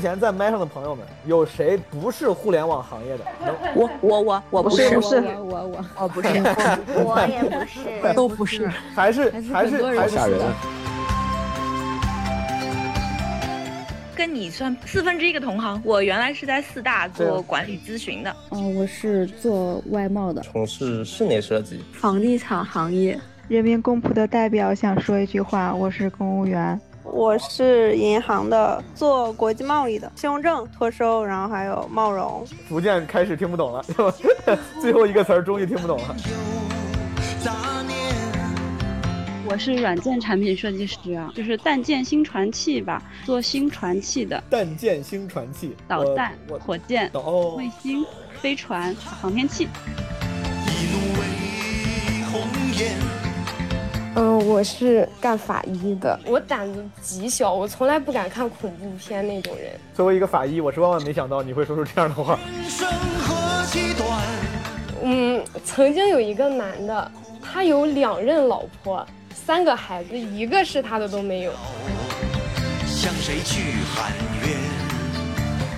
目前在麦上的朋友们，有谁不是互联网行业的？我我我我不是不是我我我哦，不是，我也不是，都不是。还是还是还是吓人。跟你算四分之一个同行。我原来是在四大做管理咨询的，哦，我是做外贸的，从事室内设计，房地产行业。人民公仆的代表想说一句话：我是公务员。我是银行的，做国际贸易的，信用证、托收，然后还有贸融。逐渐开始听不懂了，最后一个词儿终于听不懂了。我是软件产品设计师啊，就是弹箭新传器吧，做新传器的弹箭星传器、导弹我、火箭、哦卫星、飞船、航天器。嗯，我是干法医的。我胆子极小，我从来不敢看恐怖片那种人。作为一个法医，我是万万没想到你会说出这样的话。嗯，曾经有一个男的，他有两任老婆，三个孩子，一个是他的都没有。向谁去喊冤？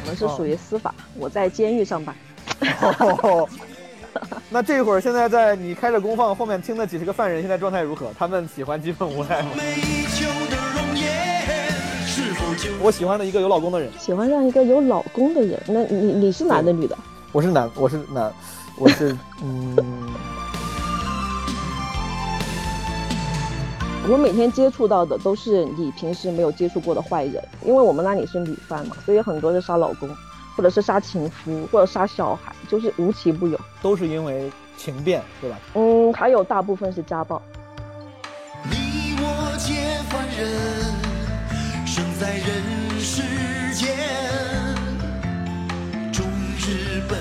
我们是属于司法，我在监狱上班。哦 那这会儿现在在你开着功放后面听的几十个犯人现在状态如何？他们喜欢基本无害吗？我喜欢的一个有老公的人，喜欢上一个有老公的人，那你你是男的女的？我是男，我是男，我是 嗯，我每天接触到的都是你平时没有接触过的坏人，因为我们那里是女犯嘛，所以很多是杀老公，或者是杀情夫，或者杀小孩，就是无奇不有。都是因为情变，对吧？嗯，还有大部分是家暴。你我皆凡人，生在人世间，终日奔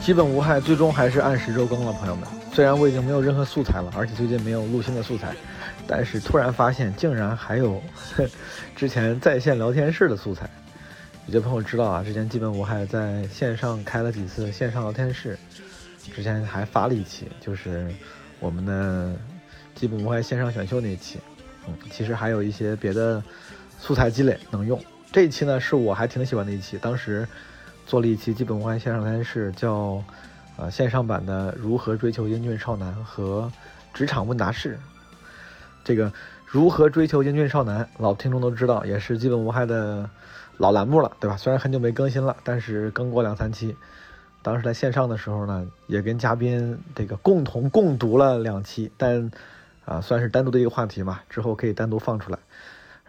基本无害，最终还是按时周更了，朋友们。虽然我已经没有任何素材了，而且最近没有录新的素材，但是突然发现竟然还有 之前在线聊天室的素材。有些朋友知道啊，之前基本无害在线上开了几次线上聊天室，之前还发了一期，就是我们的基本无害线上选秀那一期。嗯，其实还有一些别的素材积累能用。这一期呢是我还挺喜欢的一期，当时做了一期基本无害线上聊天室，叫呃线上版的如何追求英俊少男和职场问答室。这个如何追求英俊少男，老听众都知道，也是基本无害的老栏目了，对吧？虽然很久没更新了，但是更过两三期。当时在线上的时候呢，也跟嘉宾这个共同共读了两期，但啊算是单独的一个话题嘛，之后可以单独放出来。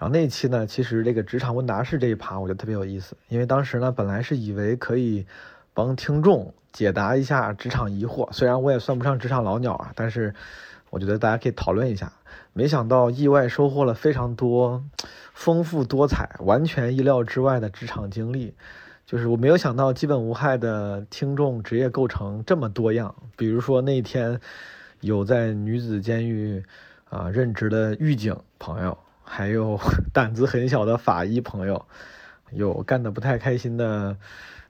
然后那期呢，其实这个职场问答室这一趴，我觉得特别有意思，因为当时呢，本来是以为可以帮听众解答一下职场疑惑，虽然我也算不上职场老鸟啊，但是我觉得大家可以讨论一下。没想到意外收获了非常多丰富多彩、完全意料之外的职场经历。就是我没有想到基本无害的听众职业构成这么多样，比如说那天有在女子监狱啊、任职的狱警朋友，还有 胆子很小的法医朋友，有干得不太开心的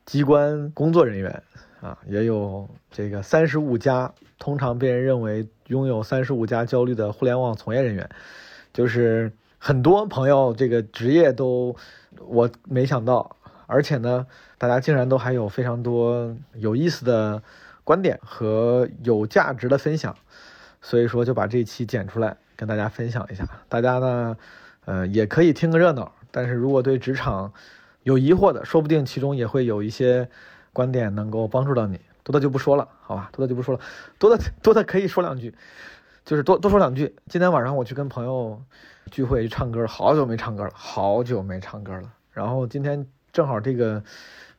机关工作人员啊，也有这个三十五加，通常被人认为拥有三十五加焦虑的互联网从业人员，就是很多朋友这个职业都我没想到，而且呢，大家竟然都还有非常多有意思的观点和有价值的分享，所以说就把这一期剪出来跟大家分享一下。大家呢，呃，也可以听个热闹，但是如果对职场有疑惑的，说不定其中也会有一些观点能够帮助到你。多的就不说了，好吧，多的就不说了，多的多的可以说两句，就是多多说两句。今天晚上我去跟朋友聚会去唱歌，好久没唱歌了，好久没唱歌了。然后今天正好这个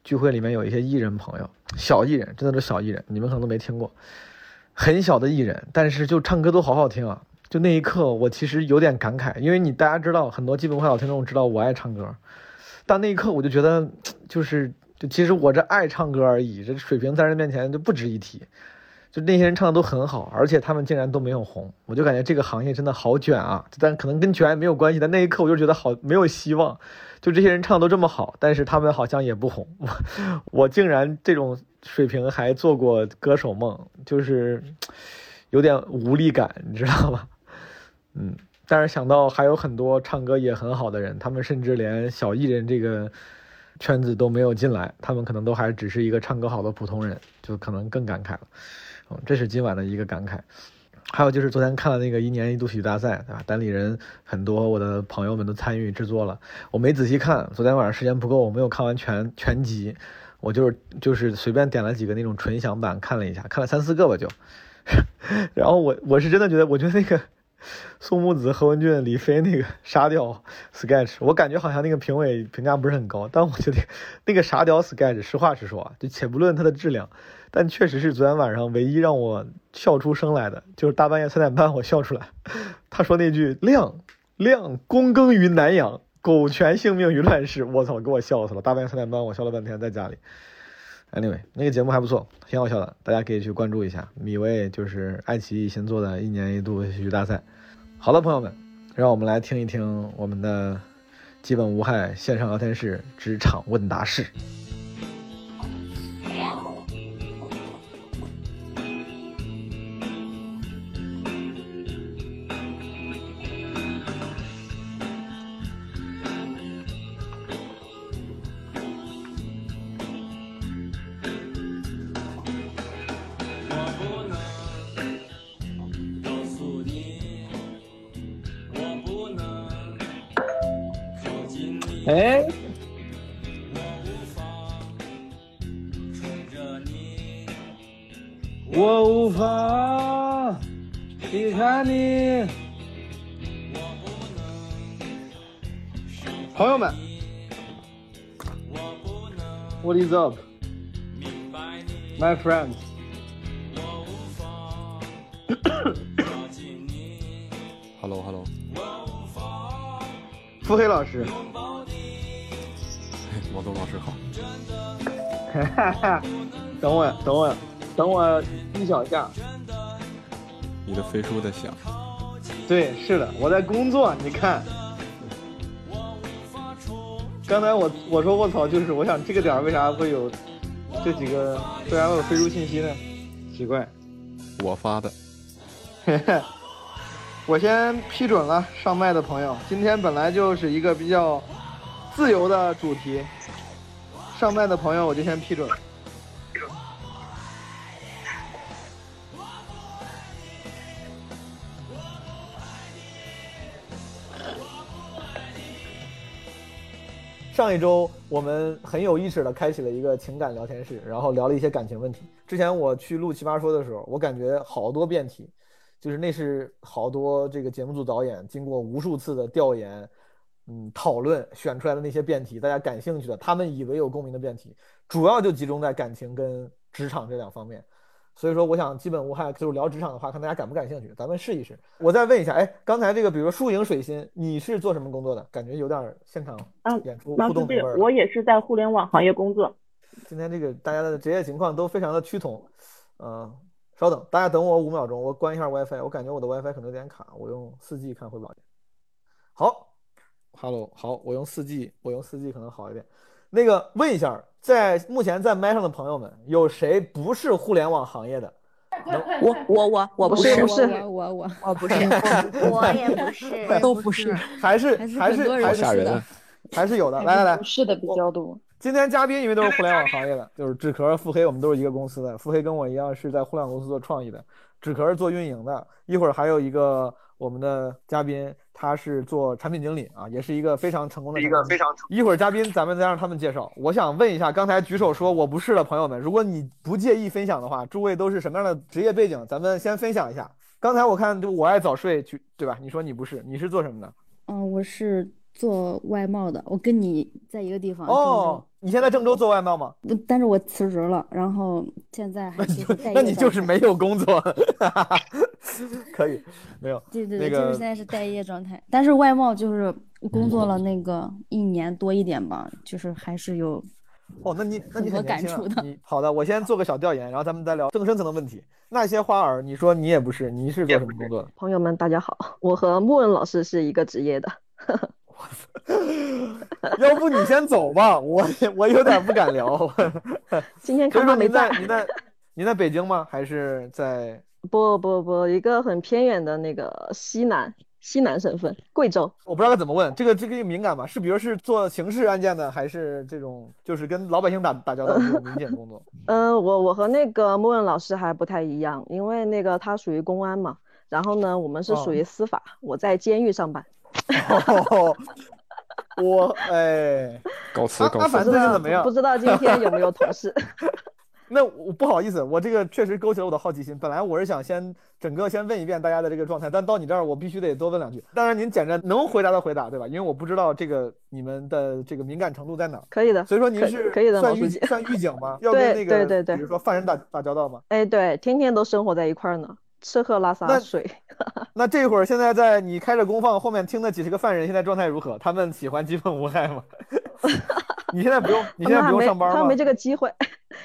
聚会里面有一些艺人朋友，小艺人，真的是小艺人，你们可能都没听过。很小的艺人，但是就唱歌都好好听啊！就那一刻，我其实有点感慨，因为你大家知道，很多基本会老听众知道我爱唱歌，但那一刻我就觉得，就是就其实我这爱唱歌而已，这水平在人面前就不值一提。就那些人唱的都很好，而且他们竟然都没有红，我就感觉这个行业真的好卷啊！但可能跟卷也没有关系，但那一刻我就觉得好没有希望。就这些人唱的都这么好，但是他们好像也不红，我 我竟然这种水平还做过歌手梦，就是有点无力感，你知道吗？嗯，但是想到还有很多唱歌也很好的人，他们甚至连小艺人这个圈子都没有进来，他们可能都还只是一个唱歌好的普通人，就可能更感慨了。嗯这是今晚的一个感慨，还有就是昨天看了那个一年一度喜剧大赛，对吧？单立人很多我的朋友们都参与制作了，我没仔细看，昨天晚上时间不够，我没有看完全全集，我就是就是随便点了几个那种纯享版看了一下，看了三四个吧就，然后我我是真的觉得，我觉得那个。宋木子、何文俊、李飞那个沙雕 sketch，我感觉好像那个评委评价不是很高，但我觉得那个沙雕 sketch，实话实说啊，就且不论它的质量，但确实是昨天晚上唯一让我笑出声来的，就是大半夜三点半我笑出来。他说那句“亮亮躬耕于南阳，苟全性命于乱世”，我操，给我笑死了。大半夜三点半我笑了半天，在家里。Anyway，那个节目还不错，挺好笑的，大家可以去关注一下。米未就是爱奇艺新做的一年一度喜剧大赛。好了，朋友们，让我们来听一听我们的基本无害线上聊天室职场问答室。下。你的飞书在响。对，是的，我在工作。你看，刚才我我说我操，就是我想这个点为啥会有这几个，为啥会有飞书信息呢？奇怪，我发的。我先批准了上麦的朋友。今天本来就是一个比较自由的主题。上麦的朋友，我就先批准。上一周我们很有意识的开启了一个情感聊天室，然后聊了一些感情问题。之前我去录《奇葩说》的时候，我感觉好多辩题，就是那是好多这个节目组导演经过无数次的调研。嗯，讨论选出来的那些辩题，大家感兴趣的，他们以为有共鸣的辩题，主要就集中在感情跟职场这两方面。所以说，我想基本无害，就是聊职场的话，看大家感不感兴趣，咱们试一试。我再问一下，哎，刚才这个，比如说输赢水心，你是做什么工作的？感觉有点现场演出互动味儿。我也是在互联网行业工作。今天这个大家的职业情况都非常的趋同。嗯，稍等，大家等我五秒钟，我关一下 WiFi，我感觉我的 WiFi 可能有点卡，我用四 G 看会不会好点。好。Hello，好，我用四 G，我用四 G 可能好一点。那个问一下，在目前在麦上的朋友们，有谁不是互联网行业的？我我我我不是，不是我我我我不是，我也不是，都不是，还是还是还是人，还是有的。来来来，是的比较多。今天嘉宾因为都是互联网行业的，就是纸壳、腹黑，我们都是一个公司的。腹黑跟我一样是在互联网公司做创意的，纸壳是做运营的。一会儿还有一个我们的嘉宾。他是做产品经理啊，也是一个非常成功的一个非常。一会儿嘉宾咱们再让他们介绍。我想问一下，刚才举手说我不是的朋友们，如果你不介意分享的话，诸位都是什么样的职业背景？咱们先分享一下。刚才我看就我爱早睡去，对吧？你说你不是，你是做什么的？嗯，我是做外贸的，我跟你在一个地方。哦，你现在郑州做外贸吗？但是我辞职了，然后现在还是待业。那你就是没有工作，可以没有？对对对，那个、就是现在是待业状态。但是外贸就是工作了那个一年多一点吧，就是还是有。哦，那你那你很感触的。你好的，我先做个小调研，然后咱们再聊更深层的问题。那些花儿，你说你也不是，你是做什么工作的？朋友们，大家好，我和莫文老师是一个职业的。要不你先走吧，我 我有点不敢聊。今天看他没在，你在你在北京吗？还是在？不不不，一个很偏远的那个西南。西南省份，贵州。我不知道该怎么问，这个这个敏感吧？是比如是做刑事案件的，还是这种就是跟老百姓打打交道的民警工作？嗯，我我和那个莫问老师还不太一样，因为那个他属于公安嘛，然后呢，我们是属于司法，我在监狱上班。我哎，告辞告辞。阿凡最近怎么样？不知道今天有没有同事？那我不好意思，我这个确实勾起了我的好奇心。本来我是想先整个先问一遍大家的这个状态，但到你这儿我必须得多问两句。当然您简单能回答的回答，对吧？因为我不知道这个你们的这个敏感程度在哪儿。可以的。所以说您是可以的，算狱算狱警吗？要跟那个对对对，比如说犯人打打交道吗？哎，对，天天都生活在一块儿呢，吃喝拉撒睡。那这会儿现在在你开着功放后面听的几十个犯人，现在状态如何？他们喜欢基本无害吗？你现在不用，你现在不用上班吗？他们没这个机会，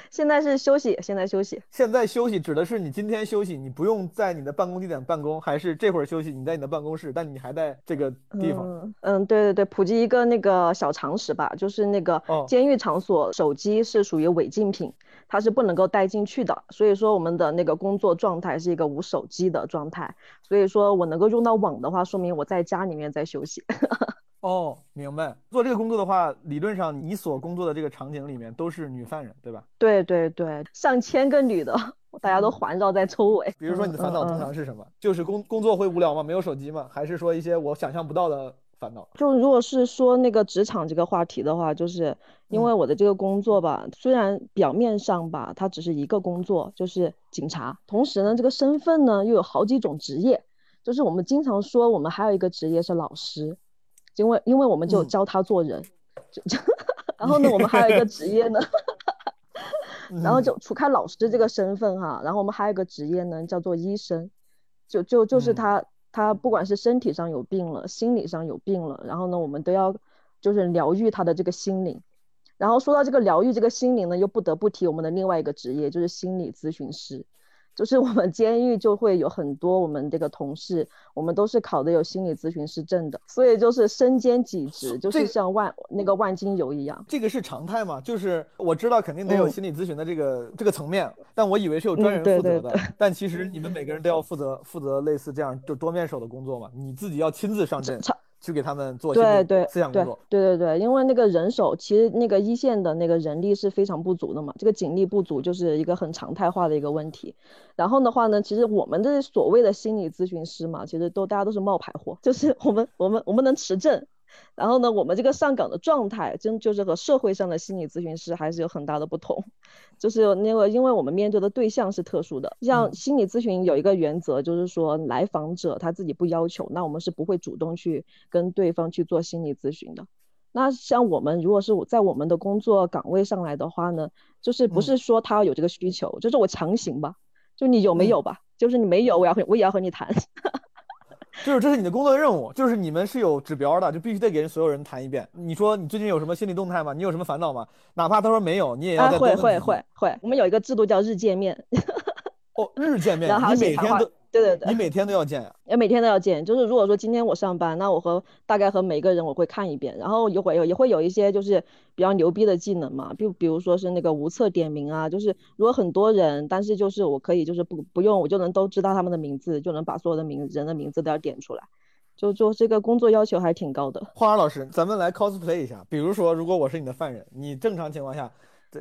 现在是休息，现在休息。现在休息指的是你今天休息，你不用在你的办公地点办公，还是这会儿休息？你在你的办公室，但你还在这个地方。嗯嗯，对对对，普及一个那个小常识吧，就是那个监狱场所手机是属于违禁品，它是不能够带进去的。所以说我们的那个工作状态是一个无手机的状态。所以说我能够用到网的话，说明我在家里面在休息。哦，明白。做这个工作的话，理论上你所工作的这个场景里面都是女犯人，对吧？对对对，上千个女的，大家都环绕在周围。比如说你的烦恼通常是什么？就是工工作会无聊吗？没有手机吗？还是说一些我想象不到的烦恼？就如果是说那个职场这个话题的话，就是因为我的这个工作吧，虽然表面上吧，它只是一个工作，就是警察，同时呢，这个身份呢又有好几种职业，就是我们经常说我们还有一个职业是老师。因为，因为我们就教他做人，就就，然后呢，我们还有一个职业呢，然后就除开老师这个身份哈，然后我们还有一个职业呢，叫做医生，就就就是他他不管是身体上有病了，心理上有病了，然后呢，我们都要就是疗愈他的这个心灵，然后说到这个疗愈这个心灵呢，又不得不提我们的另外一个职业，就是心理咨询师。就是我们监狱就会有很多我们这个同事，我们都是考的有心理咨询师证的，所以就是身兼几职，就是像万那个万金油一样。这个是常态嘛？就是我知道肯定得有心理咨询的这个这个层面，但我以为是有专人负责的，但其实你们每个人都要负责负责类似这样就多面手的工作嘛，你自己要亲自上阵。去给他们做对对思想工作，对对对，因为那个人手其实那个一线的那个人力是非常不足的嘛，这个警力不足就是一个很常态化的一个问题。然后的话呢，其实我们的所谓的心理咨询师嘛，其实都大家都是冒牌货，就是我们我们我们能持证。然后呢，我们这个上岗的状态，真就是和社会上的心理咨询师还是有很大的不同。就是那个，因为我们面对的对象是特殊的，像心理咨询有一个原则，就是说来访者他自己不要求，那我们是不会主动去跟对方去做心理咨询的。那像我们如果是在我们的工作岗位上来的话呢，就是不是说他要有这个需求，就是我强行吧，就你有没有吧，就是你没有，我要和我也要和你谈。就是这是你的工作任务，就是你们是有指标的，就必须得给人所有人谈一遍。你说你最近有什么心理动态吗？你有什么烦恼吗？哪怕他说没有，你也要再会会会会。我们有一个制度叫日见面。哦，日见面，你每天都。对对对，你每天都要见呀？也每天都要见。就是如果说今天我上班，那我和大概和每个人我会看一遍，然后一会有也会有一些就是比较牛逼的技能嘛，就比如说是那个无测点名啊，就是如果很多人，但是就是我可以就是不不用我就能都知道他们的名字，就能把所有的名人的名字都要点出来，就就这个工作要求还挺高的。花儿老师，咱们来 cosplay 一下，比如说如果我是你的犯人，你正常情况下，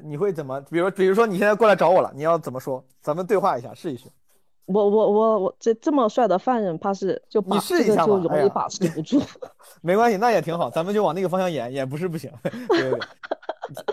你会怎么？比如比如说你现在过来找我了，你要怎么说？咱们对话一下，试一试。我我我我这这么帅的犯人，怕是就把这个就容易把持不住。没关系，那也挺好，咱们就往那个方向演，演不是不行。对对对，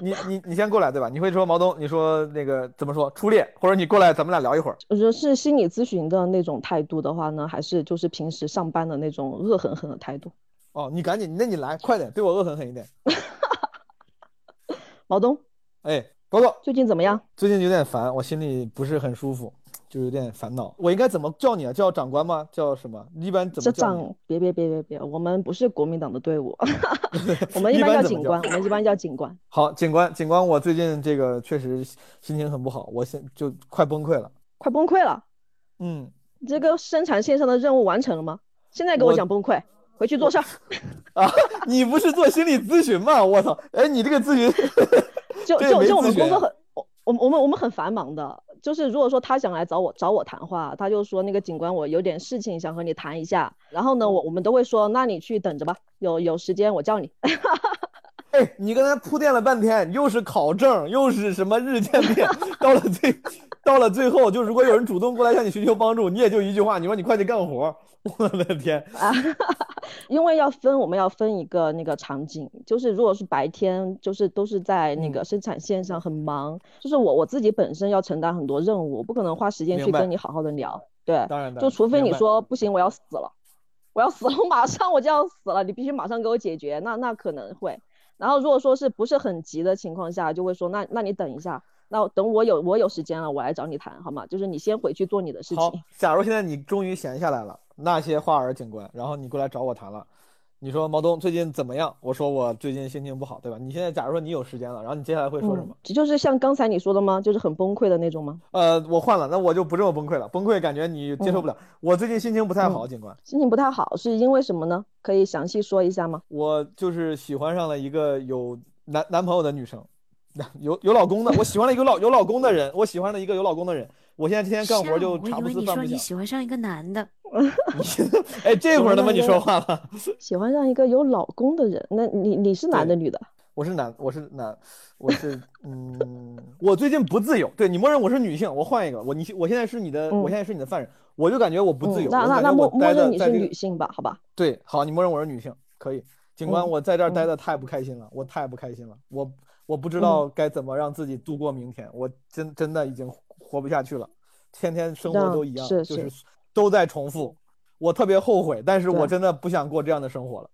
你你你先过来，对吧？你会说毛东，你说那个怎么说？初恋，或者你过来，咱们俩聊一会儿。我觉得是心理咨询的那种态度的话呢，还是就是平时上班的那种恶狠狠的态度？哦，你赶紧，那你来，快点，对我恶狠狠一点。毛东，哎，报告，最近怎么样？最近有点烦，我心里不是很舒服，就有点烦恼。我应该怎么叫你啊？叫长官吗？叫什么？一般怎么叫？长，别别别别别，我们不是国民党的队伍，我们一一般叫叫警官，我们一般叫警官。好，警官，警官，我最近这个确实心情很不好，我现就快崩溃了。快崩溃了！嗯，你这个生产线上的任务完成了吗？现在给我我讲崩溃，回去做事儿。啊，你不是做心理咨询吗？我操！哎，你这个咨询，就就就我们工作很，我我们我们我们很繁忙的。就是如果说他想来找我找我谈话，他就说那个警官，我有点事情想和你谈一下。然后呢，我我们都会说，那你去等着吧，有有时间我叫你。哎，你刚才铺垫了半天，又是考证，又是什么日渐变，到了最，到了最后，就如果有人主动过来向你寻求帮助，你也就一句话，你说你快去干活。我的天！啊，因为要分，我们要分一个那个场景，就是如果是白天，就是都是在那嗯个生产线上很忙，就是我我自己本身要承担很多任务，我不可能花时间去跟你好好的聊，对，当然的就除非你说不行，我要死了，我要死了，我马上我就要死了，你必须马上给我解决，那那可能会。然后如果说是不是很急的情况下，就会说那那你等一下，那等我有我有时间了，我来找你谈，好吗？就是你先回去做你的事好情。，假如现在你终于闲下来了，那些花儿警官，然后你过来找我谈了，你说毛东最近怎么样？我说我最近心情不好，对吧？你现在假如说你有时间了，然后你接下来会说什么？嗯，这就是像刚才你说的吗？就是很崩溃的那种吗？呃，我换了，那我就不这么崩溃了。崩溃感觉你接受不了。我最近心情不太好，嗯警官，心情不太好，是因为什么呢？可以详细说一下吗？我就是喜欢上了一个有男男朋友的女生，有有老公的。我喜欢了一个老有老公的人，我喜欢了一个有老公的人。我现在天天干活就茶不为你说你思饭。喜欢上一个男的，哎，这会儿他妈你说话了。喜欢上一个有老公的人，那你你是男的女的？我是男，我是男，我是嗯，我最近不自由。对你默认我是女性，我换一个，我你我现在是你的，我现在是你的犯人，我就感觉我不自由。嗯那那那默默认你是女性吧？好吧。对，好，你默认我是女性，可以。警官，嗯我在这儿待的太不开心了，我太不开心了，我我不知道该怎么让自己度过明天，我真真的已经活不下去了，天天生活都一样，是就是是都在重复，我特别后悔，但是我真的不想过这样的生活了。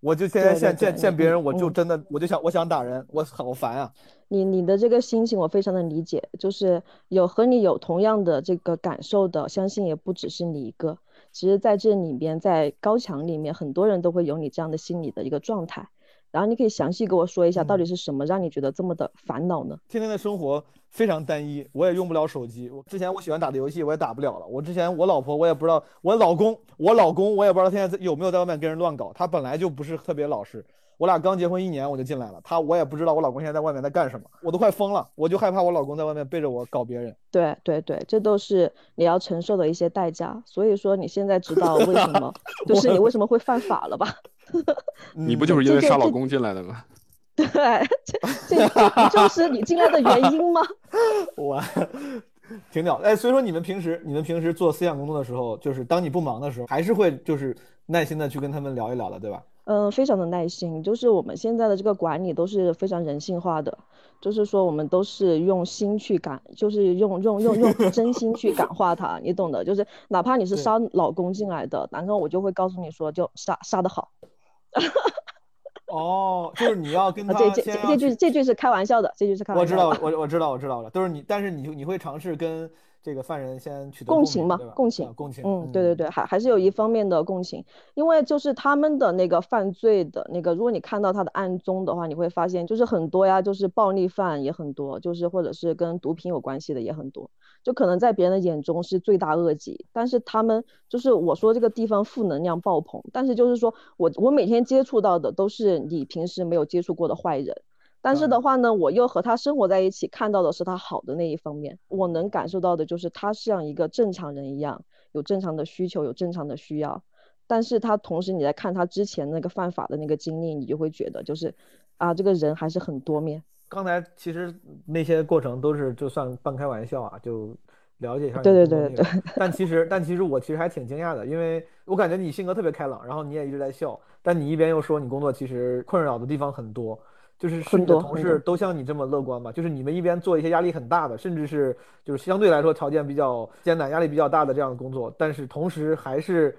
我就天天见见见别人，我嗯就真的我就想我想打人，我好烦啊！你你的这个心情我非常的理解，就是有和你有同样的这个感受的，相信也不只是你一个。其实在这里面，在高墙里面，很多人都会有你这样的心理的一个状态。然后你可以详细给我说一下，到底嗯是什么让你觉得这么的烦恼呢？天天的生活非常单一，我也用不了手机。我之前我喜欢打的游戏我也打不了了。我之前我老婆我也不知道，我老公我老公我也不知道现在在有没有在外面跟人乱搞。他本来就不是特别老实，我俩刚结婚一年我就进来了，他我也不知道我老公现在在外面在干什么，我都快疯了，我就害怕我老公在外面背着我搞别人。对对对，这都是你要承受的一些代价。所以说你现在知道为什么，就是你为什么会犯法了吧？你不就是因为杀老公进来的吗？对，这这这不就是你进来的原因吗？我挺屌。哎，所以说你们平时你们平时做思想工作的时候，就是当你不忙的时候，还是会就是耐心的去跟他们聊一聊的，对吧？嗯，非常的耐心，就是我们现在的这个管理都是非常人性化的，就是说我们都是用心去感，就是用用用用真心去感化他，你懂的，就是哪怕你是杀老公进来的，然后我就会告诉你说，就杀杀的好。哦，就是你要跟啊，他这这这这句这句是开玩笑的，这句是开我知道，玩笑的。我我知道，我知道了，都是你，但是你你会尝试跟这个犯人先取得共情嘛？共情啊共情，嗯，对对对，还还是有一方面的共情，因为就是他们的那个犯罪的那个，如果你看到他的案宗的话，你会发现就是很多呀，就是暴力犯也很多，就是或者是跟毒品有关系的也很多，就可能在别人的眼中是罪大恶极，但是他们就是我说这个地方负能量爆棚，但是就是说我我每天接触到的都是你平时没有接触过的坏人。但是的话呢，我又和他生活在一起，看到的是他好的那一方面。我能感受到的就是他像一个正常人一样，有正常的需求，有正常的需要。但是他同时你在看他之前那个犯法的那个经历，你就会觉得就是，啊，这个人还是很多面。刚才其实那些过程都是就算半开玩笑啊，就了解一下你对的对对对。但 其实但其实我其实还挺惊讶的，因为我感觉你性格特别开朗，然后你也一直在笑，但你一边又说你工作其实困扰的地方很多。就是是很你的同事都像你这么乐观吗？就是你们一边做一些压力很大的，甚至是就是相对来说条件比较艰难、压力比较大的这样的工作，但是同时还是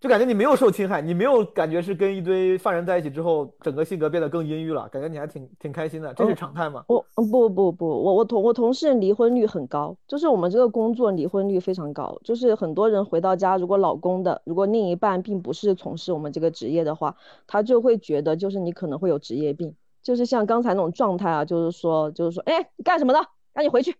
就感觉你没有受侵害，你没有感觉是跟一堆犯人在一起之后，整个性格变得更阴郁了，感觉你还挺挺开心的，这是常态吗？我不不不，我我同我同事离婚率很高，就是我们这个工作离婚率非常高，就是很多人回到家，如果老公的，如果另一半并不是从事我们这个职业的话，他就会觉得就是你可能会有职业病，就是像刚才那种状态啊，就是说就是说，哎，你干什么呢？赶紧回去。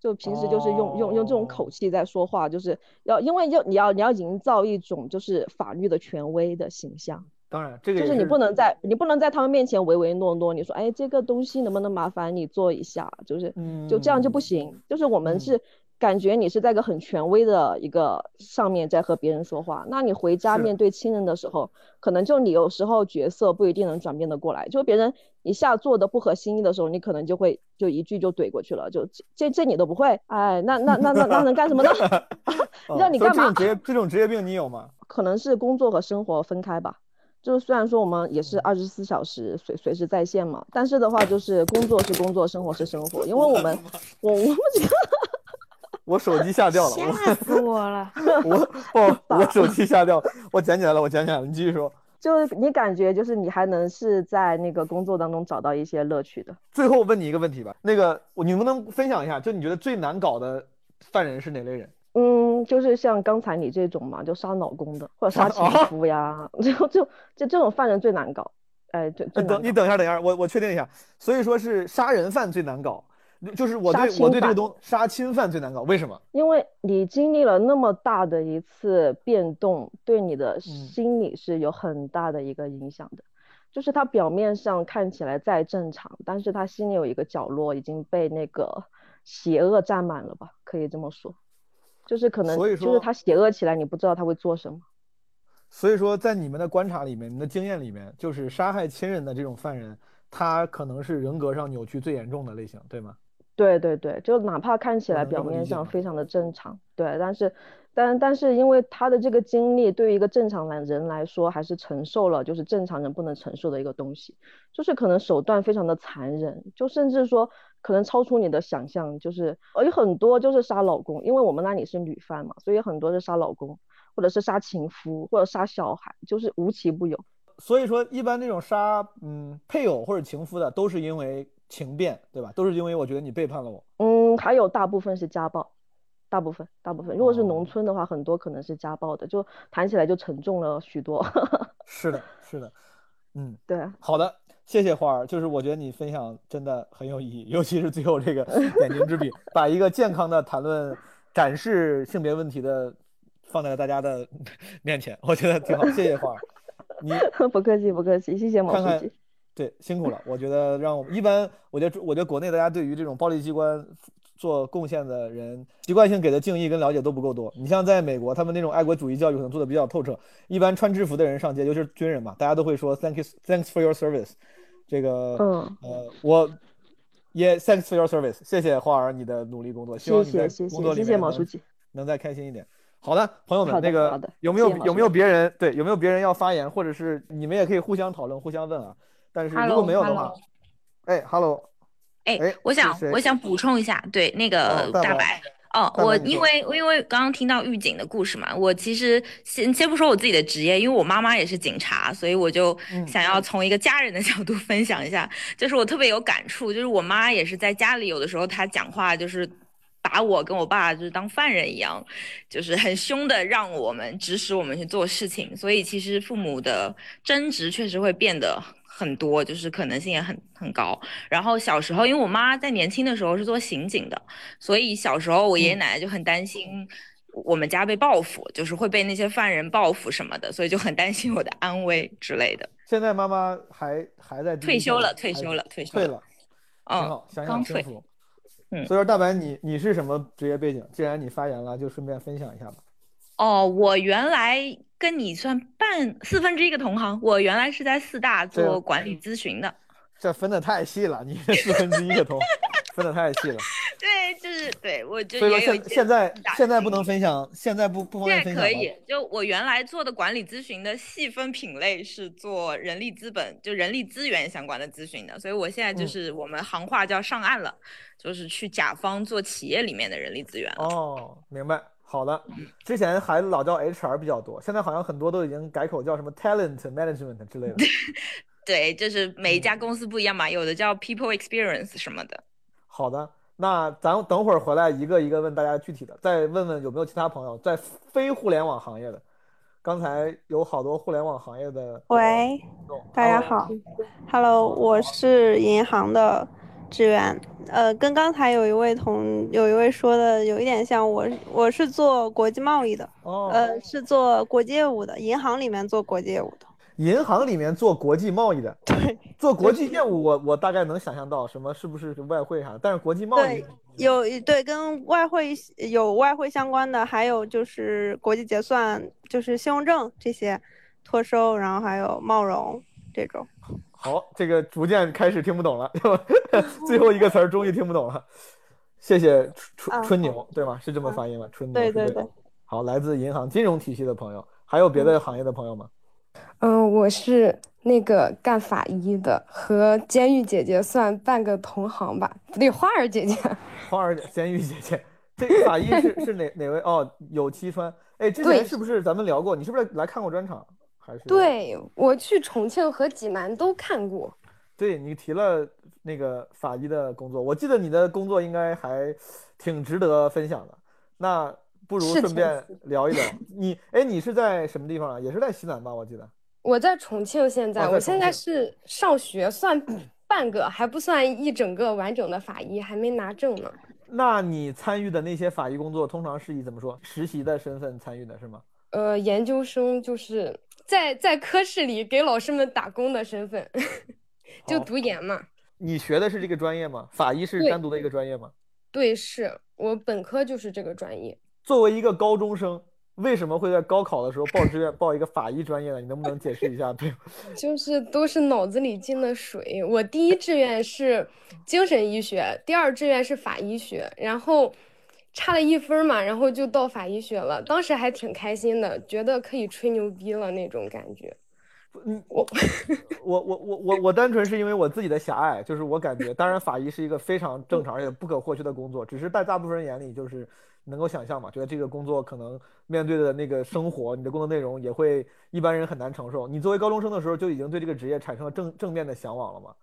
就平时就是用用用这种口气在说话，就是要因为要你要你要营造一种就是法律的权威的形象。当然，这个就是你不能在你不能在他们面前唯唯诺诺，你说哎这个东西能不能麻烦你做一下，就是就这样就不行。就是我们是感觉你是在一个很权威的一个上面在和别人说话，那你回家面对亲人的时候，可能就你有时候角色不一定能转变得过来，就别人。一下做的不合心意的时候，你可能就会就一句就怼过去了，就这这你都不会，哎，那那那那那能干什么呢？让你干嘛？这种职业这种职业病你有吗？可能是工作和生活分开吧。就是虽然说我们也是二十四小时随随时在线嘛，但是的话就是工作是工作，生活是生活，因为我们 我我我手机下掉了，吓死我了！我哦，我手机下掉了，我捡起来了，我捡起来了，你继续说。就你感觉，就是你还能是在那个工作当中找到一些乐趣的。最后问你一个问题吧，那个你能不能分享一下，就你觉得最难搞的犯人是哪类人？嗯，就是像刚才你这种嘛，就杀老公的或者杀情夫呀，就就就这种犯人最难搞。哎，对，等你等一下，等一下，我我确定一下，所以说是杀人犯最难搞。就是我对我对这个东杀侵犯最难搞，为什么？因为你经历了那么大的一次变动，对你的心理是有很大的一个影响的。就是他表面上看起来再正常，但是他心里有一个角落已经被那个邪恶占满了吧？可以这么说，就是可能就是他邪恶起来，你不知道他会做什么。所以说，在你们的观察里面，你的经验里面，就是杀害亲人的这种犯人，他可能是人格上扭曲最严重的类型，对吗？对对对，就哪怕看起来表面上非常的正常，对，但是，但但是因为他的这个经历，对于一个正常男人来说，还是承受了就是正常人不能承受的一个东西，就是可能手段非常的残忍，就甚至说可能超出你的想象，就是有很多就是杀老公，因为我们那里是女犯嘛，所以很多是杀老公，或者是杀情夫，或者杀小孩，就是无奇不有。所以说，一般那种杀嗯配偶或者情夫的，都是因为。情变，对吧？都是因为我觉得你背叛了我。嗯，还有大部分是家暴，大部分，大部分。如果是农村的话，很多可能是家暴的，就谈起来就沉重了许多。是的，是的，嗯，对。好的，谢谢花儿。就是我觉得你分享真的很有意义，尤其是最后这个 点睛之笔，把一个健康的谈论、展示性别问题的放在了大家的 面前，我觉得挺好。谢谢花儿。你不客气，不客气，谢谢毛书记。对，辛苦了。我觉得让我们一般，我觉得我觉得国内大家对于这种暴力机关做贡献的人，习惯性给的敬意跟了解都不够多。你像在美国，他们那种爱国主义教育可能做的比较透彻。一般穿制服的人上街，尤其是军人嘛，大家都会说 Thank you，Thanks for your service。这个，嗯，呃，我也 Thanks for your service，谢谢花儿你的努力工作，希望你在工作里面能再开心一点。好的，朋友们，那个有没有有没有别人对有没有别人要发言，或者是你们也可以互相讨论、互相问啊。但是如果没有的话，哎，Hello，哎，我想我想补充一下，对那个大白，哦，我因为因为刚刚听到狱警的故事嘛，我其实先先不说我自己的职业，因为我妈妈也是警察，所以我就想要从一个家人的角度 分享一下，就是我特别有感触，就是我妈也是在家里有的时候她讲话就是把我跟我爸就是当犯人一样，就是很凶的让我们指使我们去做事情，所以其实父母的争执确实会变得。很多就是可能性也很很高，然后小时候，因为我妈在年轻的时候是做刑警的，所以小时候我爷爷奶奶就很担心我们家被报复，就是会被那些犯人报复什么的，所以就很担心我的安危之类的。现在妈妈还还在退休了，退休了，退休了，嗯，挺好，想想幸福。嗯，所以说大白，你你是什么职业背景？既然你发言了，就顺便分享一下吧。哦，我原来。跟你算半四分之一个同行，我原来是在四大做管理咨询的，这分的太细了，你四分之一个同，分的太细了。对，就是对我就所以说现现在现在不能分享，现在不不方便分享。可以，就我原来做的管理咨询的细分品类是做人力资本，就人力资源相关的咨询的，所以我现在就是我们行话叫上岸了，就是去甲方做企业里面的人力资源。哦，明白。好的，之前还老叫 HR 比较多，现在好像很多都已经改口叫什么 Talent Management 之类的。对，就是每一家公司不一样嘛，有的叫 People Experience 什么的。好的，那咱等会儿回来一个一个问大家具体的，再问问有没有其他朋友在非互联网行业的。刚才有好多互联网行业的。喂，大家好，Hello，我是银行的职员。呃，跟刚才有一位同有一位说的有一点像，我我是做国际贸易的，哦，呃，是做国际业务的，银行里面做国际业务的。银行里面做国际贸易的，对，做国际业务，我我大概能想象到什么是不是外汇啥，但是国际贸易有对跟外汇有外汇相关的，还有就是国际结算，就是信用证这些，托收，然后还有贸融这种。好，这个逐渐开始听不懂了，最后一个词儿终于听不懂了。谢谢春春牛，对吗？是这么发音吗？春牛。对对对。好，来自银行金融体系的朋友，还有别的行业的朋友吗？嗯，我是那个干法医的，和监狱姐姐算半个同行吧？不对，花儿姐姐。花儿监狱姐姐，这个法医是是哪 哪位？哦，有七川。哎，之前是不是咱们聊过？你是不是来看过专场？还是？对，我去重庆和济南都看过。对你提了那个法医的工作，我记得你的工作应该还挺值得分享的。那不如顺便聊一聊 你。哎，你是在什么地方啊？也是在西南吧？我记得。我在重庆，现在我现在是上学，算 半个，还不算一整个完整的法医，还没拿证呢。那你参与的那些法医工作，通常是以怎么说实习的身份参与的，是吗？呃，研究生就是在在科室里给老师们打工的身份，就读研嘛。你学的是这个专业吗？法医是单独的一个专业吗？对，是我本科就是这个专业。作为一个高中生。为什么会在高考的时候报志愿报一个法医专业呢？你能不能解释一下？对，就是都是脑子里进的水。我第一志愿是精神医学，第二志愿是法医学，然后差了一分嘛，然后就到法医学了。当时还挺开心的，觉得可以吹牛逼了那种感觉。嗯，我我我我我我单纯是因为我自己的狭隘，就是我感觉，当然法医是一个非常正常而且不可或缺的工作，只是在大部分人眼里就是。能够想象嘛？觉得这个工作可能面对的那个生活，你的工作内容也会一般人很难承受。你作为高中生的时候就已经对这个职业产生了正正面的向往了吗？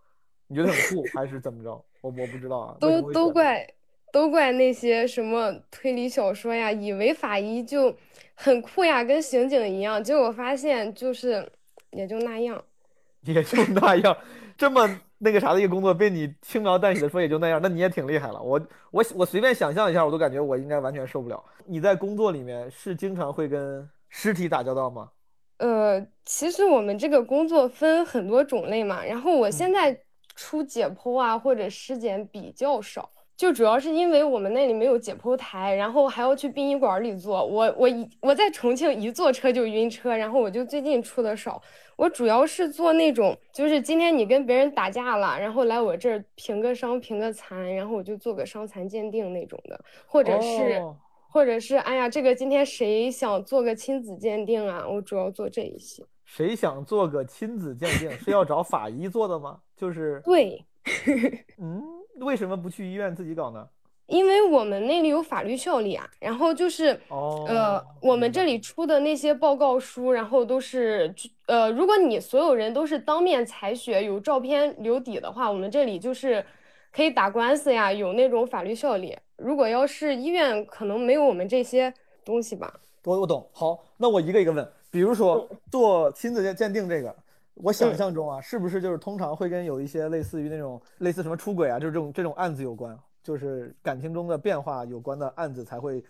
你觉得很酷还是怎么着？我我不知道啊。都都怪都怪那些什么推理小说呀，以为法医就很酷呀，跟刑警一样，结果发现就是也就那样，也就那样，这么。那个啥的一个工作被你轻描淡写的说也就那样，那你也挺厉害了。我我我随便想象一下，我都感觉我应该完全受不了。你在工作里面是经常会跟尸体打交道吗？呃，其实我们这个工作分很多种类嘛，然后我现在出解剖啊或者尸检比较少。就主要是因为我们那里没有解剖台，然后还要去殡仪馆里做。我我一我在重庆一坐车就晕车，然后我就最近出的少。我主要是做那种，就是今天你跟别人打架了，然后来我这儿评个伤、评个残，然后我就做个伤残鉴定那种的，或者是或者是哎呀，这个今天谁想做个亲子鉴定啊？我主要做这一些。谁想做个亲子鉴定是要找法医做的吗？就是对，嗯。为什么不去医院自己搞呢？因为我们那里有法律效力啊。然后就是，呃，我们这里出的那些报告书，然后都是，呃，如果你所有人都是当面采血，有照片留底的话，我们这里就是可以打官司呀，有那种法律效力。如果要是医院，可能没有我们这些东西吧。我我懂。好，那我一个一个问。比如说做亲子鉴鉴定这个。我想象中啊，是不是就是通常会跟有一些类似于那种类似什么出轨啊，就是这种这种案子有关，就是感情中的变化有关的案子才会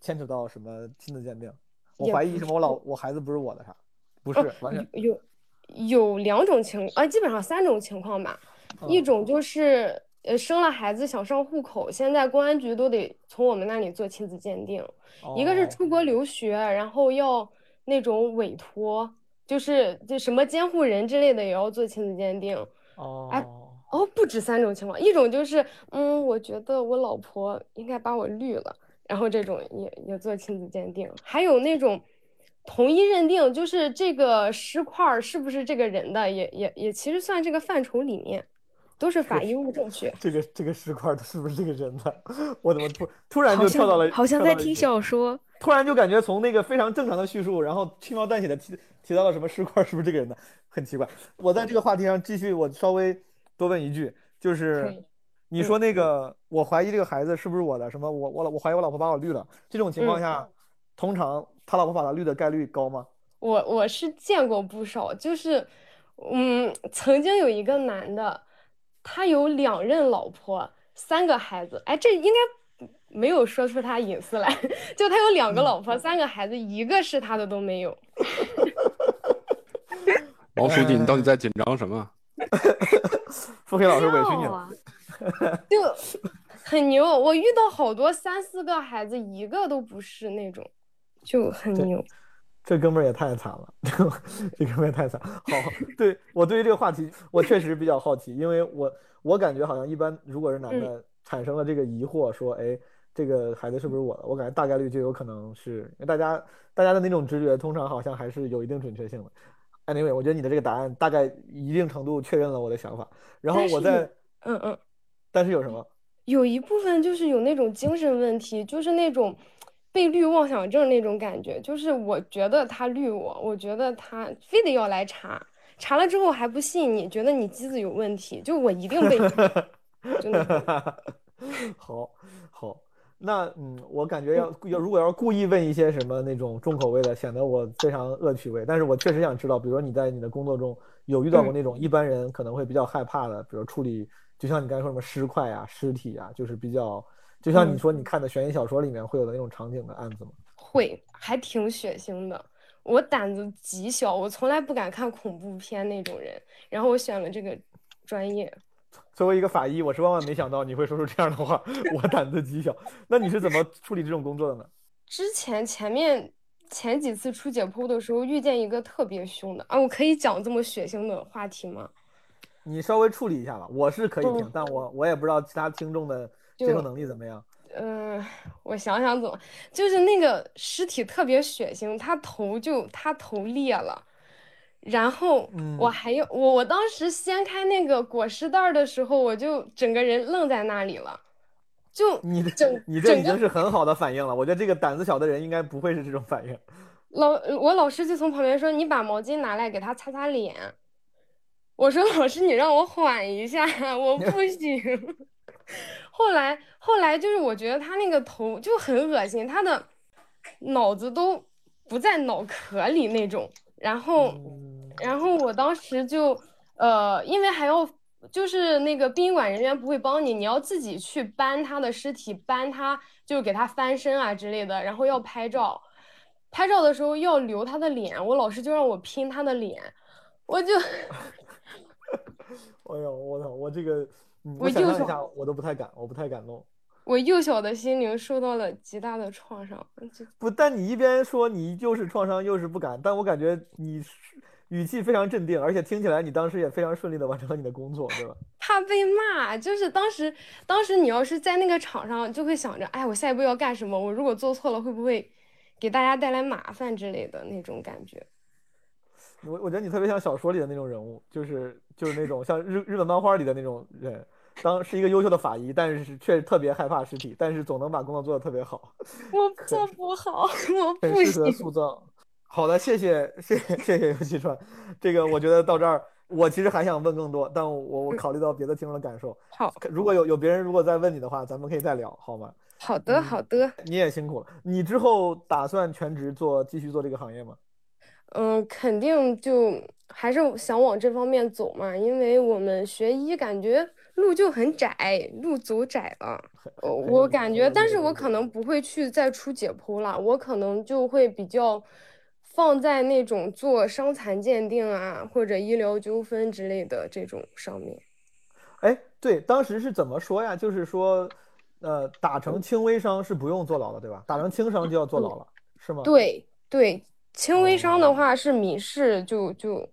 牵扯到什么亲子鉴定？我怀疑什么我老我孩子不是我的啥？不是，完全有有两种情啊，基本上三种情况吧。一种就是呃生了孩子想上户口，现在公安局都得从我们那里做亲子鉴定。一个是出国留学，然后要那种委托。就是就什么监护人之类的也要做亲子鉴定哦，哎哦，不止三种情况，一种就是嗯，我觉得我老婆应该把我绿了，然后这种也也做亲子鉴定，还有那种同一认定，就是这个尸块是不是这个人的，也也也其实算这个范畴里面。都是法医物证学。这个这个尸块是不是这个人的？我怎么突突然就跳到了？好像在听小说。突然就感觉从那个非常正常的叙述，然后轻描淡写的提提到了什么尸块，是不是这个人的？很奇怪。我在这个话题上继续，我稍微多问一句，就是你说那个，我怀疑这个孩子是不是我的？什么？我我我怀疑我老婆把我绿了。这种情况下，通常他老婆把他绿的概率高吗？我我是见过不少，就是嗯，曾经有一个男的，他有两任老婆，三个孩子。哎，这应该没有说出他隐私来，就他有两个老婆，三个孩子，一个是他的都没有。王书记，你到底在紧张什么？付黑老师委屈你了。就很牛，我遇到好多三四个孩子，一个都不是那种，就很牛。这哥们儿也太惨了，这哥们儿也太惨。好，对我对于这个话题，我确实比较好奇，因为我我感觉好像一般，如果是男的产生了这个疑惑，说，哎，这个孩子是不是我的？我感觉大概率就有可能是，因为大家大家的那种直觉，通常好像还是有一定准确性的。Anyway，我觉得你的这个答案大概一定程度确认了我的想法。然后我在，嗯嗯，但是有什么？有一部分就是有那种精神问题，就是那种。被绿妄想症那种感觉，就是我觉得他绿我，我觉得他非得要来查，查了之后还不信，你觉得你机子有问题，就我一定被，真的。好，好，那嗯，我感觉要要如果要故意问一些什么那种重口味的，显得我非常恶趣味。但是我确实想知道，比如说你在你的工作中有遇到过那种一般人可能会比较害怕的，比如处理，就像你刚才说什么尸块呀、尸体啊，就是比较。就像你说，你看的悬疑小说里面会有的那种场景的案子吗？会，还挺血腥的。我胆子极小，我从来不敢看恐怖片那种人。然后我选了这个专业。作为一个法医，我是万万没想到你会说出这样的话。我胆子极小。那你是怎么处理这种工作的呢？之前前面前几次出解剖的时候，遇见一个特别凶的啊！我可以讲这么血腥的话题吗？你稍微处理一下吧。我是可以听，但我我也不知道其他听众的。接受能力怎么样？嗯，我想想怎么，就是那个尸体特别血腥，他头就他头裂了，然后我还有我我当时掀开那个裹尸袋的时候，我就整个人愣在那里了，就你整你这已经是很好的反应了，我觉得这个胆子小的人应该不会是这种反应。老我老师就从旁边说：“你把毛巾拿来给他擦擦脸。”我说：“老师，你让我缓一下，我不行。” 后来，后来就是我觉得他那个头就很恶心，他的脑子都不在脑壳里那种。然后，然后我当时就，呃，因为还要就是那个殡仪馆人员不会帮你，你要自己去搬他的尸体，搬他就是给他翻身啊之类的，然后要拍照，拍照的时候要留他的脸，我老师就让我拼他的脸，我就，哎呦，我操，我这个。我想象一下，我都不太敢，我不太敢弄。我幼小的心灵受到了极大的创伤。不，但你一边说你又是创伤又是不敢，但我感觉你语气非常镇定，而且听起来你当时也非常顺利的完成了你的工作，对吧？怕被骂，就是当时，当时你要是在那个场上，就会想着，哎，我下一步要干什么？我如果做错了，会不会给大家带来麻烦之类的那种感觉？我我觉得你特别像小说里的那种人物，就是就是那种像日日本漫画里的那种人。当是一个优秀的法医，但是确实特别害怕尸体，但是总能把工作做得特别好。我做不好，我不行。适合塑造。好的，谢谢谢谢谢谢游戏川。这个我觉得到这儿，我其实还想问更多，但我我考虑到别的听众的感受。好，如果有有别人如果再问你的话，咱们可以再聊，好吗？好的好的。你也辛苦了，你之后打算全职做继续做这个行业吗？嗯，肯定就还是想往这方面走嘛，因为我们学医感觉。路就很窄，路走窄了。我感觉，但是我可能不会去再出解剖了，我可能就会比较放在那种做伤残鉴定啊，或者医疗纠纷之类的这种上面。哎，对，当时是怎么说呀？就是说，呃，打成轻微伤是不用坐牢的，对吧？打成轻伤就要坐牢了，是吗？对对，轻微伤的话是民事就就，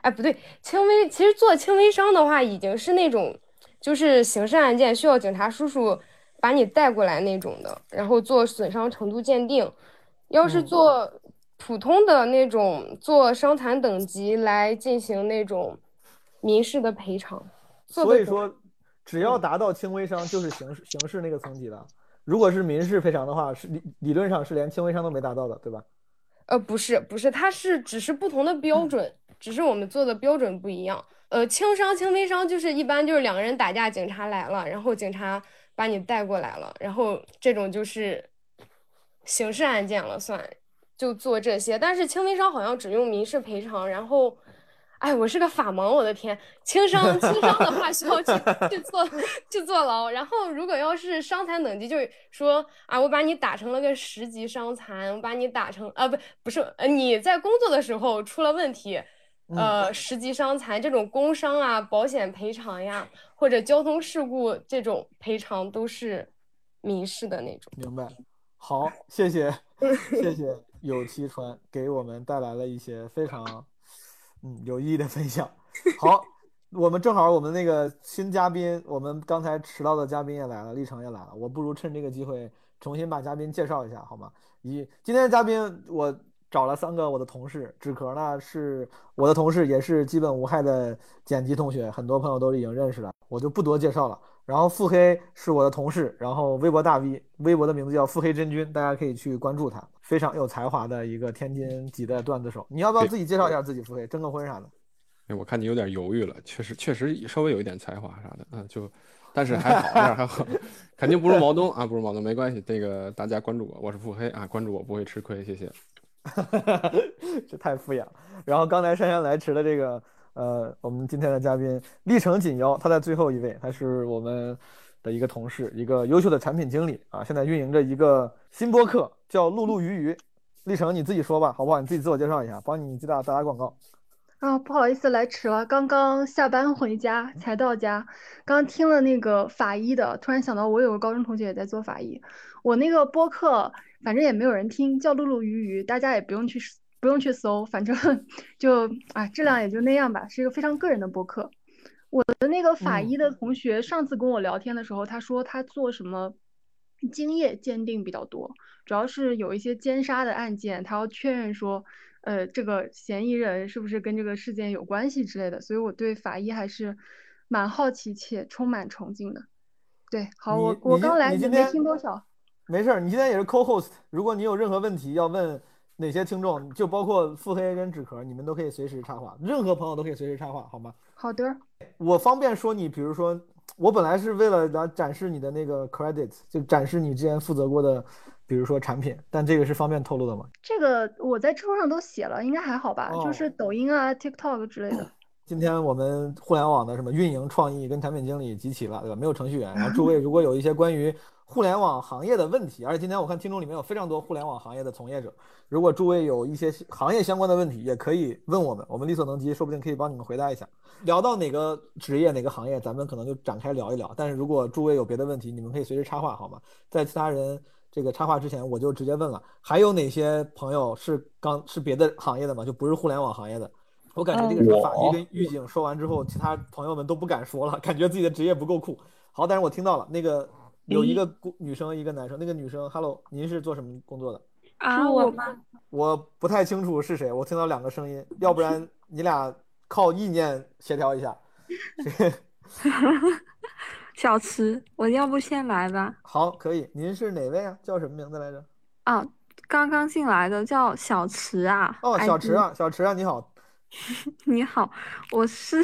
哎，不对，轻微其实做轻微伤的话已经是那种。就是刑事案件需要警察叔叔把你带过来那种的，然后做损伤程度鉴定。要是做普通的那种，做伤残等级来进行那种民事的赔偿。所以说，只要达到轻微伤，就是刑事刑事那个层级的。如果是民事赔偿的话，是理理论上是连轻微伤都没达到的，对吧？呃，不是，不是，它是只是不同的标准，只是我们做的标准不一样。呃，轻伤、轻微伤就是一般就是两个人打架，警察来了，然后警察把你带过来了，然后这种就是刑事案件了，算就做这些。但是轻微伤好像只用民事赔偿，然后。哎，我是个法盲，我的天！轻伤轻伤的话需要去去坐去坐牢，然后如果要是伤残等级，就是说啊，我把你打成了个十级伤残，我把你打成啊不不是呃你在工作的时候出了问题，呃十级伤残这种工伤啊，保险赔偿呀，或者交通事故这种赔偿都是民事的那种。明白。好，谢谢 谢谢有期川给我们带来了一些非常。嗯，有意义的分享。好，我们正好我们那个新嘉宾，我们刚才迟到的嘉宾也来了，历程也来了。我不如趁这个机会重新把嘉宾介绍一下，好吗？一，今天的嘉宾我找了三个我的同事，纸壳呢是我的同事，也是基本无害的剪辑同学，很多朋友都已经认识了，我就不多介绍了。然后腹黑是我的同事，然后微博大 V，微博的名字叫腹黑真君，大家可以去关注他。非常有才华的一个天津籍的段子手，你要不要自己介绍一下自己？腹黑征个婚啥的？哎，我看你有点犹豫了，确实确实稍微有一点才华啥的，嗯，就，但是还好，这样还好，肯定不如毛东啊，不如毛东，没关系，这个大家关注我，我是腹黑啊，关注我不会吃亏，谢谢。这太敷衍了。然后刚才姗姗来迟的这个呃，我们今天的嘉宾历程锦妖，他在最后一位，他是我们。的一个同事，一个优秀的产品经理啊，现在运营着一个新播客，叫“陆陆鱼鱼”。历程你自己说吧，好不好？你自己自我介绍一下，帮你最大打打广告。啊，不好意思来迟了，刚刚下班回家才到家，刚听了那个法医的，突然想到我有个高中同学也在做法医，我那个播客反正也没有人听，叫“陆陆鱼鱼”，大家也不用去不用去搜，反正 就啊质量也就那样吧，是一个非常个人的播客。我的那个法医的同学上次跟我聊天的时候，他说他做什么精液鉴定比较多，主要是有一些奸杀的案件，他要确认说，呃，这个嫌疑人是不是跟这个事件有关系之类的。所以我对法医还是蛮好奇且充满崇敬的。对，好，我我刚来，你没听多少。没事儿，你今天也是 co-host，如果你有任何问题要问哪些听众，就包括腹黑跟纸壳，你们都可以随时插话，任何朋友都可以随时插话，好吗？好的，我方便说你，比如说，我本来是为了来展示你的那个 credits，就展示你之前负责过的，比如说产品，但这个是方便透露的吗？这个我在知乎上都写了，应该还好吧？就是抖音啊、TikTok 之类的。今天我们互联网的什么运营创意跟产品经理集齐了，对吧？没有程序员。然后诸位如果有一些关于互联网行业的问题，而且今天我看听众里面有非常多互联网行业的从业者，如果诸位有一些行业相关的问题，也可以问我们，我们力所能及，说不定可以帮你们回答一下。聊到哪个职业、哪个行业，咱们可能就展开聊一聊。但是如果诸位有别的问题，你们可以随时插话，好吗？在其他人这个插话之前，我就直接问了：还有哪些朋友是刚是别的行业的吗？就不是互联网行业的？我感觉这个法医跟狱警说完之后，其他朋友们都不敢说了，感觉自己的职业不够酷。好，但是我听到了，那个有一个女生，一个男生。那个女生，Hello，您是做什么工作的？啊，我吗？我不太清楚是谁，我听到两个声音，要不然你俩。靠意念协调一下。小池，我要不先来吧？好，可以。您是哪位啊？叫什么名字来着？啊，刚刚进来的，叫小池啊。哦，小池啊，小池啊，你好。你好，我是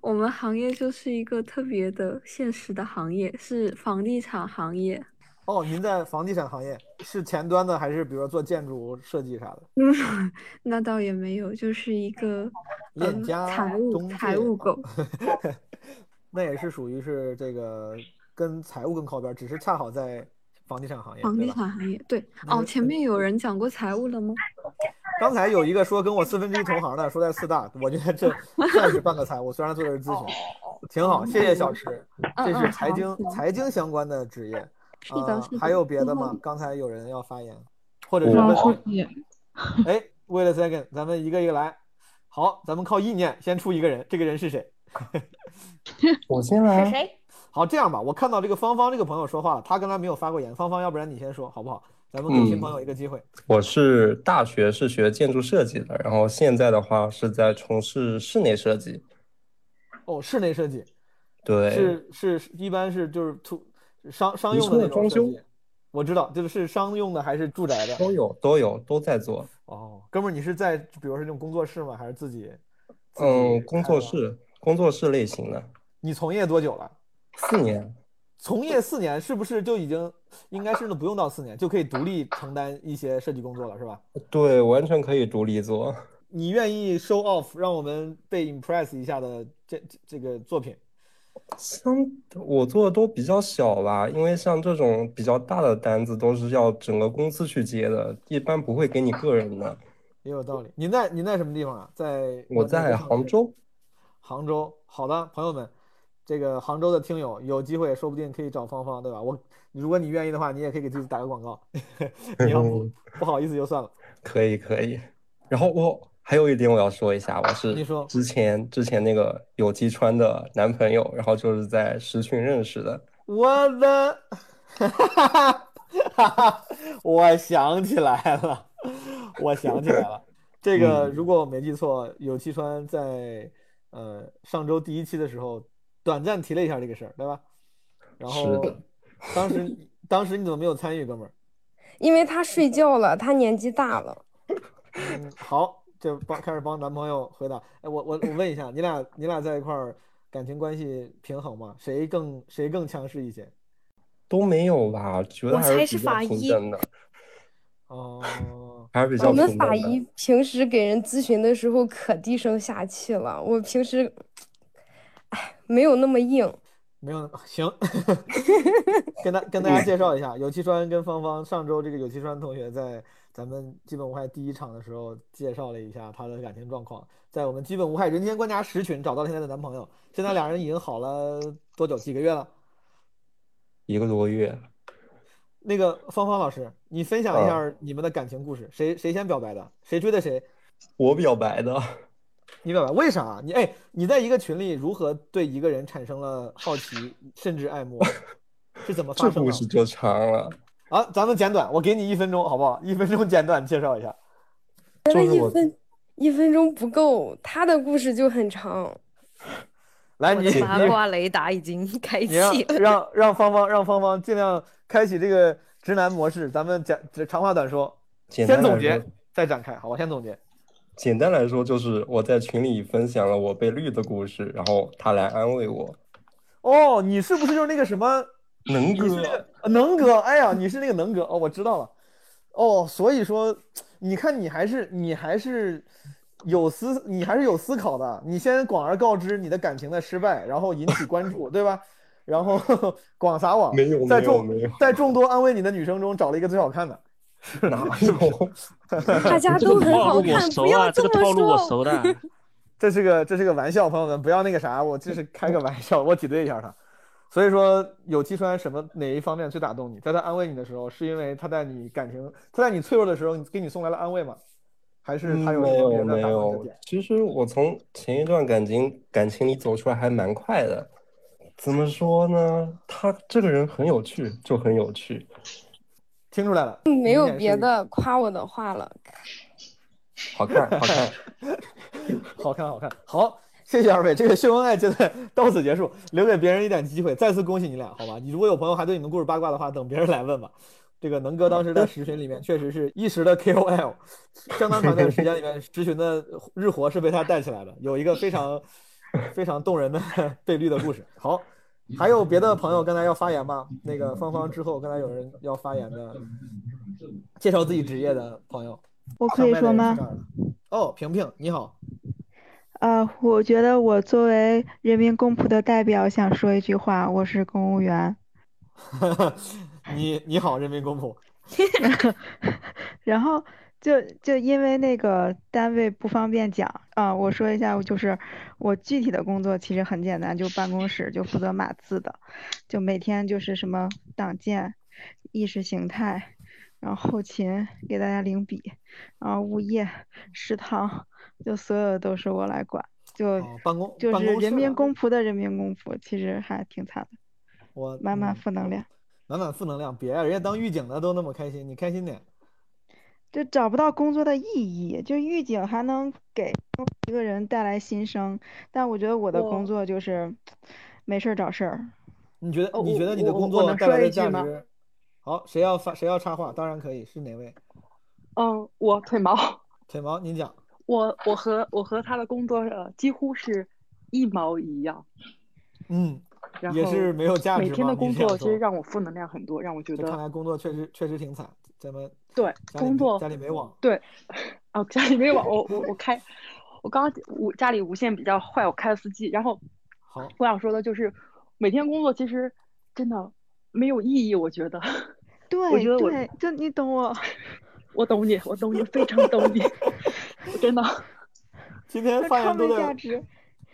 我们行业就是一个特别的现实的行业，是房地产行业。哦，您在房地产行业是前端的，还是比如说做建筑设计啥的？嗯，那倒也没有，就是一个财务财务狗。那也是属于是这个跟财务更靠边，只是恰好在房地产行业。房地产行业对哦，前面有人讲过财务了吗？刚才有一个说跟我四分之一同行的，说在四大，我觉得这算是半个财我，虽然做的是咨询，挺好。谢谢小池，这是财经财经相关的职业。是的，还有别的吗？刚才有人要发言，或者是问题。哎，wait a second，咱们一个一个来。好，咱们靠意念先出一个人，这个人是谁？我先来。是谁？好，这样吧，我看到这个芳芳这个朋友说话了，他刚才没有发过言。芳芳，要不然你先说好不好？咱们给新朋友一个机会。我是大学是学建筑设计的，然后现在的话是在从事室内设计。哦，室内设计。对，是是是一般是就是图商商用的那种装修。我知道，就是是商用的还是住宅的？都有都有都在做。哦，哥们儿，你是在比如说那种工作室吗？还是自己？自己嗯，工作室工作室类型的，你从业多久了？四年。从业四年，是不是就已经应该甚至不用到四年就可以独立承担一些设计工作了，是吧？对，完全可以独立做。你愿意 show off 让我们被 impress 一下的这这这个作品？像我做的都比较小吧，因为像这种比较大的单子都是要整个公司去接的，一般不会给你个人的。也有道理。您在您在什么地方啊？在我在杭。州，杭州，好的，朋友们，这个杭州的听友有机会，说不定可以找芳芳，对吧？我如果你愿意的话，你也可以给自己打个广告。你要不不好意思就算了。可以可以。然后我还有一点我要说一下，我是你说之前之前那个有机川的男朋友，然后就是在实训认识的。我的，哈哈哈哈哈！我想起来了，我想起来了。这个嗯如果我没记错，有机川在呃上周第一期的时候短暂提了一下这个事儿，对吧？然后当时当时你怎么没有参与，哥们儿？因为他睡觉了，他年纪大了。嗯，好，就帮开始帮男朋友回答。哎，我我我问一下，你俩你俩在一块儿感情关系平衡吗？谁更谁更强势一些？都没有吧？觉得还是比较是法医平等的，哦，还是比较我们。法医平时给人咨询的时候可低声下气了，我平时，哎，没有那么硬。没有行，跟大跟大家介绍一下，有气川跟芳芳上周这个有气川同学在咱们基本无害第一场的时候介绍了一下他的感情状况，在我们基本无害人间观察十群找到了现在的男朋友，现在俩人已经好了多久？几个月了？一个多月，那个芳芳老师，你分享一啊下你们的感情故事，谁谁先表白的？谁追的谁？我表白的。你明白为啥？你哎，你在一个群里如何对一个人产生了好奇甚至爱慕？是怎么发生的？这故事就长了。啊，咱们简短，我给你一分钟，好不好？一分钟简短介绍一下。觉得就是一分一分钟不够，他的故事就很长。来，你八卦雷达已经开启了。让让芳芳让芳芳尽量开启这个直男模式，咱们讲长话短说，先总结再展开，好吧？先总结。简单来说，就是我在群里分享了我被绿的故事，然后他来安慰我。哦，你是不是就是那个什么能哥那个呃能哥？哎呀，你是那个能哥哦，我知道了。哦，所以说，你看你还是你还是有思，你还是有思考的。你先广而告之你的感情的失败，然后引起关注，对吧？然后 广撒网，没有在众在众多安慰你的女生中找了一个最好看的，哪有？大家都很好看，不要这么说。这是个这是个玩笑，朋友们不要那个啥，我这是开个玩笑，我挤兑一下他。所以说，有期川什么哪一方面最打动你？在他安慰你的时候，是因为他在你感情，他在你脆弱的时候给你送来了安慰吗？还是他有嗯没有没有其实我从前一段感情感情里走出来还蛮快的。怎么说呢？他这个人很有趣，就很有趣。听出来了，没有别的夸我的话了。好看，好看。好看，好看，好，谢谢二位，这个秀恩爱阶段到此结束，留给别人一点机会。再次恭喜你俩，好吧？你如果有朋友还对你们故事八卦的话，等别人来问吧。这个能哥当时在十群里面确实是一时的 KOL，相当长的时间里面，十群的日活是被他带起来的，有一个非常非常动人的 被绿的故事。好，还有别的朋友刚才要发言吗？那个芳芳之后，刚才有人要发言的，介绍自己职业的朋友。我可以说吗哦，平平你好。呃，我觉得我作为人民公仆的代表，想说一句话，我是公务员。你你好，人民公仆。然后就就因为那个单位不方便讲啊，我说一下，就是我具体的工作其实很简单，就办公室就负责码字的，就每天就是什么党建、意识形态，然后后勤给大家领笔，然后物业、食堂，就所有的都是我来管，就哦办公就是人民公仆的人民公仆，其实还挺惨的，我满满嗯负能量。满满负能量，别啊，人家当狱警的都那么开心，你开心点。就找不到工作的意义，就狱警还能给一个人带来新生，但我觉得我的工作就是，没事儿找事儿。你觉得哦你觉得你的工作能带来的价值？好，谁要发谁要插话？当然可以，是哪位？嗯，我腿毛，腿毛，您讲。我我和我和他的工作呃几乎是一毛一样，嗯，然后也是没有价值每天的工作其实让我负能量很多，让我觉得看来工作确实确实挺惨，咱们对工作家里没网，对，哦，家里没网，我我我开，我刚刚我家里无线比较坏，我开了四 G，然后好，我想说的就是每天工作其实真的没有意义，我觉得，对我觉得我对，就你懂我。我懂你，我懂你，非常懂你，真的。今天发言都在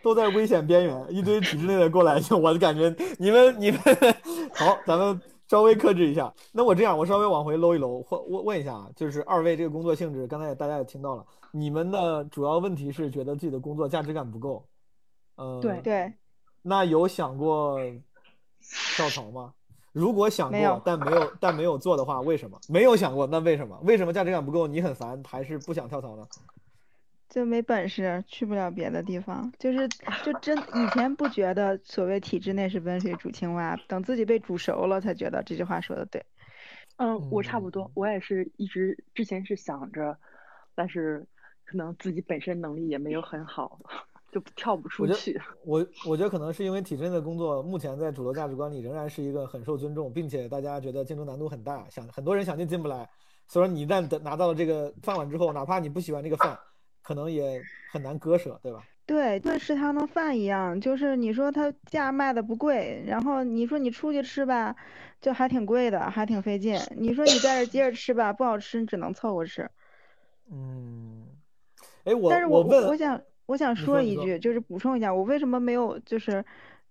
都在危险边缘，一堆体制内的过来，我就感觉你们你们好，咱们稍微克制一下。那我这样，我稍微往回搂一搂，或问问一下啊，就是二位这个工作性质，刚才也大家也听到了，你们的主要问题是觉得自己的工作价值感不够，呃，对对，那有想过跳槽吗？如果想过，但没有但没有做的话，为什么？没有想过，那为什么？为什么价值感不够？你很烦，还是不想跳槽呢？就没本事，去不了别的地方，就是就真以前不觉得所谓体制内是温水煮青蛙，等自己被煮熟了才觉得这句话说的对。嗯，我差不多，我也是一直之前是想着，但是可能自己本身能力也没有很好，就跳不出我觉去。我我觉得可能是因为体制内的工作，目前在主流价值观里仍然是一个很受尊重，并且大家觉得竞争难度很大，想很多人想进进不来。所以说你一旦得拿到了这个饭碗之后，哪怕你不喜欢这个饭，可能也很难割舍，对吧？对，跟食堂的饭一样，就是你说它价卖的不贵，然后你说你出去吃吧，就还挺贵的，还挺费劲。你说你在这接着吃吧，不好吃，你只能凑合吃。嗯，哎，我但是我我，我想我想说一句，就是补充一下，我为什么没有就是，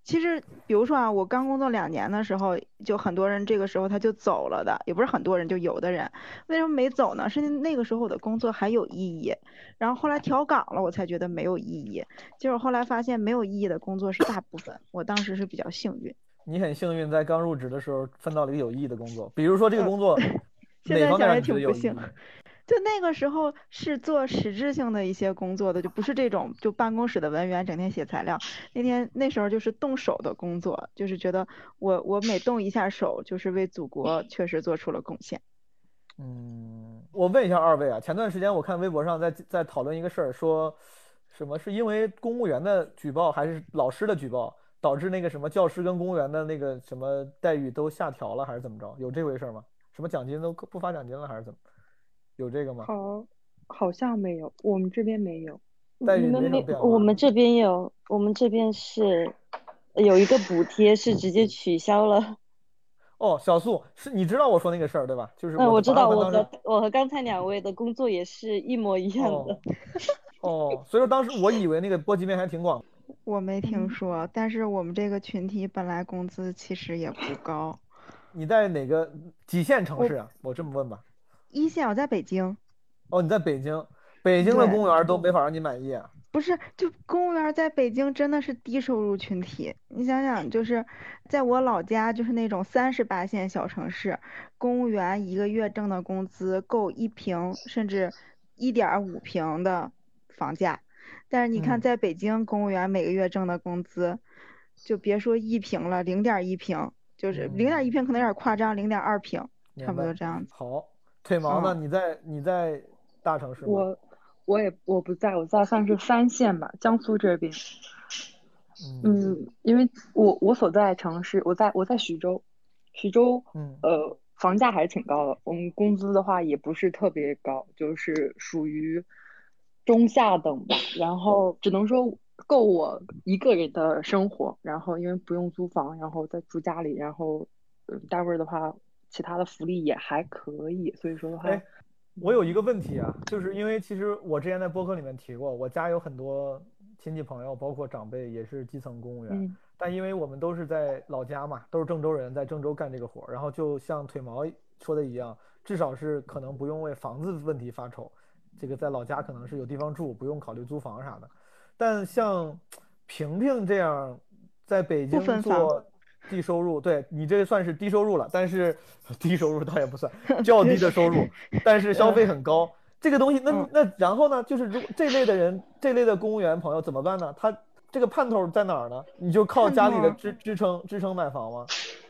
其实比如说啊，我刚工作两年的时候，就很多人这个时候他就走了的，也不是很多人，就有的人为什么没走呢？是那个时候我的工作还有意义，然后后来调岗了，我才觉得没有意义。结果后来发现没有意义的工作是大部分，我当时是比较幸运。你很幸运，在刚入职的时候分到了一个有意义的工作，比如说这个工作 现在想也挺不幸？就那个时候是做实质性的一些工作的，就不是这种就办公室的文员整天写材料。那天那时候就是动手的工作，就是觉得我我每动一下手，就是为祖国确实做出了贡献。嗯，我问一下二位啊，前段时间我看微博上在在讨论一个事儿，说什么是因为公务员的举报还是老师的举报，导致那个什么教师跟公务员的那个什么待遇都下调了，还是怎么着？有这回事吗？什么奖金都不发奖金了，还是怎么？有这个吗？好，好像没有，我们这边没有。待遇你们没。我们这边有，我们这边是有一个补贴是直接取消了。哦，小素是你知道我说那个事儿对吧？就是那我知道，我和我和刚才两位的工作也是一模一样的。哦，所以说当时我以为那个波及面还挺广。我没嗯听说，但是我们这个群体本来工资其实也不高。你在哪个几线城市啊？我这么问吧。一线我在北京，哦，你在北京，北京的公务员都没法让你满意啊。不是，就公务员在北京真的是低收入群体。你想想，就是在我老家，就是那种三十八线小城市，公务员一个月挣的工资够一平甚至一点五平的房价。但是你看，嗯在北京，公务员每个月挣的工资，就别说一平了，零点一平，就是零点一平可能有点夸张，零点二平，差不多这样子。好，腿毛呢？嗯你在你在大城市吗？我我也我不在，我在算是三线吧，江苏这边。嗯，因为我我所在城市，我在我在徐州，徐州，嗯呃，房价还是挺高的。我们工资的话也不是特别高，就是属于中下等吧。然后只能说够我一个人的生活。然后因为不用租房，然后再住家里，然后呃单位的话，其他的福利也还可以。所以说的话，哎，我有一个问题啊，就是因为其实我之前在播客里面提过，我家有很多亲戚朋友，包括长辈也是基层公务员，嗯但因为我们都是在老家嘛，都是郑州人，在郑州干这个活儿，然后就像腿毛说的一样，至少是可能不用为房子问题发愁，这个在老家可能是有地方住，不用考虑租房啥的。但像萍萍这样在北京做低收入，对你这个算是低收入了，但是 低收入倒也不算，较低的收入，但是消费很高。这个东西，那那然后呢？就是如果这类的人，这类的公务员朋友怎么办呢？他这个盼头在哪儿呢？你就靠家里的支支撑支撑买房吗？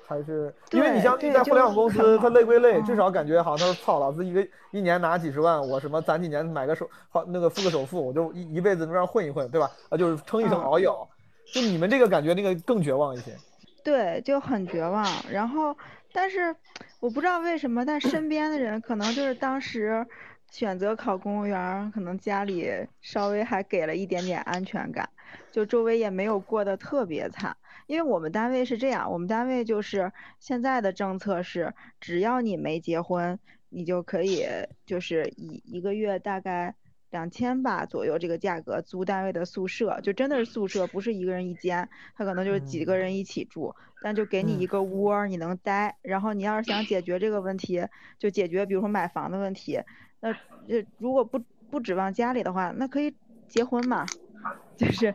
还是因为你像在互联网公司，他累归累，嗯至少感觉好像他说操，老子一个一年拿几十万，我什么攒几年买个首好那个付个首付，我就一一辈子能让混一混，对吧？啊，就是撑一撑嗯熬一熬。就你们这个感觉那个更绝望一些。对，就很绝望。然后，但是我不知道为什么，但身边的人可能就是当时选择考公务员，可能家里稍微还给了一点点安全感，就周围也没有过得特别惨。因为我们单位是这样，我们单位就是现在的政策是，只要你没结婚，你就可以就是以一个月大概两千吧左右这个价格租单位的宿舍，就真的是宿舍，不是一个人一间，他可能就是几个人一起住，但就给你一个窝儿，你能待。然后你要是想解决这个问题，就解决比如说买房的问题，那这如果不不指望家里的话，那可以结婚嘛，就是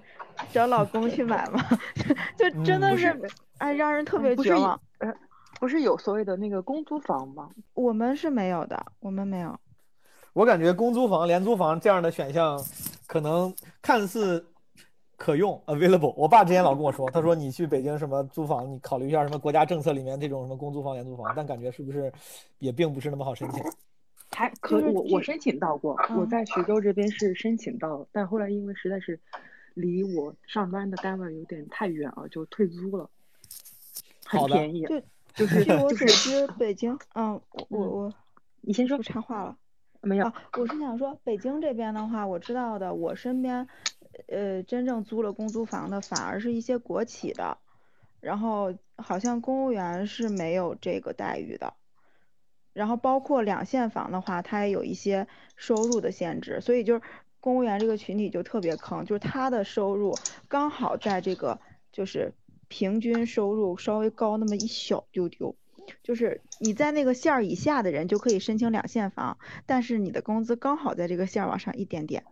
找老公去买嘛，就真的是哎让人特别绝望。呃，不是有所谓的那个公租房吗？我们是没有的，我们没有。我感觉公租房、廉租房这样的选项，可能看似可用 available。我爸之前老跟我说，他说你去北京什么租房，你考虑一下什么国家政策里面这种什么公租房、廉租房，但感觉是不是也并不是那么好申请。还可就是我我申请到过，我嗯在徐州这边是申请到，但后来因为实在是离我上班的单位有点太远了，就退租了，很好的便宜。就就是据我所知，北京，嗯，我我我，你先说不插话了。没有，我是想说，北京这边的话，我知道的，我身边，呃，真正租了公租房的，反而是一些国企的，然后好像公务员是没有这个待遇的，然后包括两线房的话，它也有一些收入的限制，所以就是公务员这个群体就特别坑，就是他的收入刚好在这个就是平均收入稍微高那么一小丢丢。就是你在那个线儿以下的人就可以申请两线房，但是你的工资刚好在这个线儿往上一点点，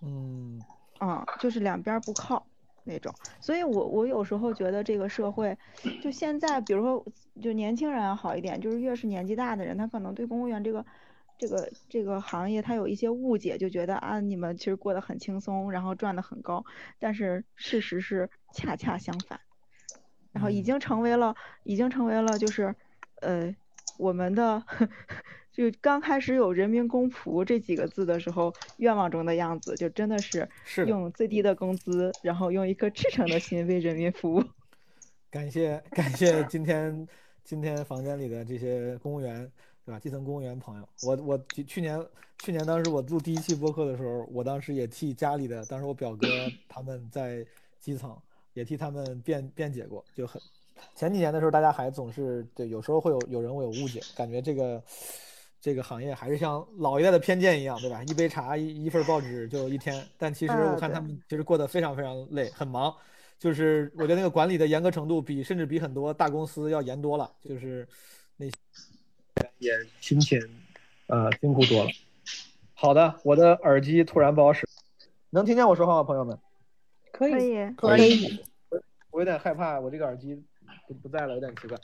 嗯，嗯，就是两边儿不靠那种。所以我我有时候觉得这个社会，就现在，比如说就年轻人好一点，就是越是年纪大的人，他可能对公务员这个这个这个行业他有一些误解，就觉得啊你们其实过得很轻松，然后赚的很高，但是事实是恰恰相反。然后已经成为了，已经成为了就是，呃，我们的 就刚开始有人民公仆这几个字的时候，愿望中的样子，就真的是是用最低的工资，然后用一颗赤诚的心为人民服务。感谢感谢今天今天房间里的这些公务员，对吧？基层公务员朋友，我我去去年去年当时我录第一期播客的时候，我当时也替家里的，当时我表哥他们在基层，也替他们辩辩解过，就很前几年的时候，大家还总是对，有时候会有有人会有误解，感觉这个这个行业还是像老一代的偏见一样，对吧？一杯茶一一份报纸就一天，但其实呃我看他们其实过得非常非常累，很忙。就是我觉得那个管理的严格程度比甚至比很多大公司要严多了，就是那些也辛勤，呃，辛苦多了。好的，我的耳机突然不好使，能听见我说话吗，朋友们？可可以，可以。我有点害怕，我这个耳机不不在了，有点奇怪。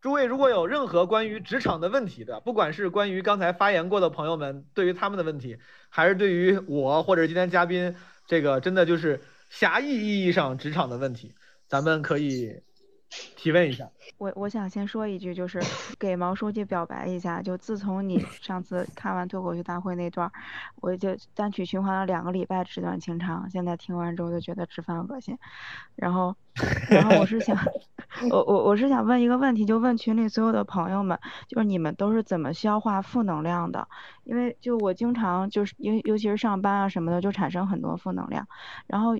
诸位如果有任何关于职场的问题的，不管是关于刚才发言过的朋友们对于他们的问题，还是对于我或者今天嘉宾这个真的就是狭义意义上职场的问题，咱们可以提问一下。我我想先说一句，就是给毛书记表白一下。就自从你 上次看完脱口秀大会那段儿，我就单曲循环了两个礼拜《纸短情长》，现在听完之后就觉得吃饭恶心。然后，然后我是想，我我我是想问一个问题，就问群里所有的朋友们，就是你们都是怎么消化负能量的？因为就我经常就是尤尤其是上班啊什么的，就产生很多负能量，然后。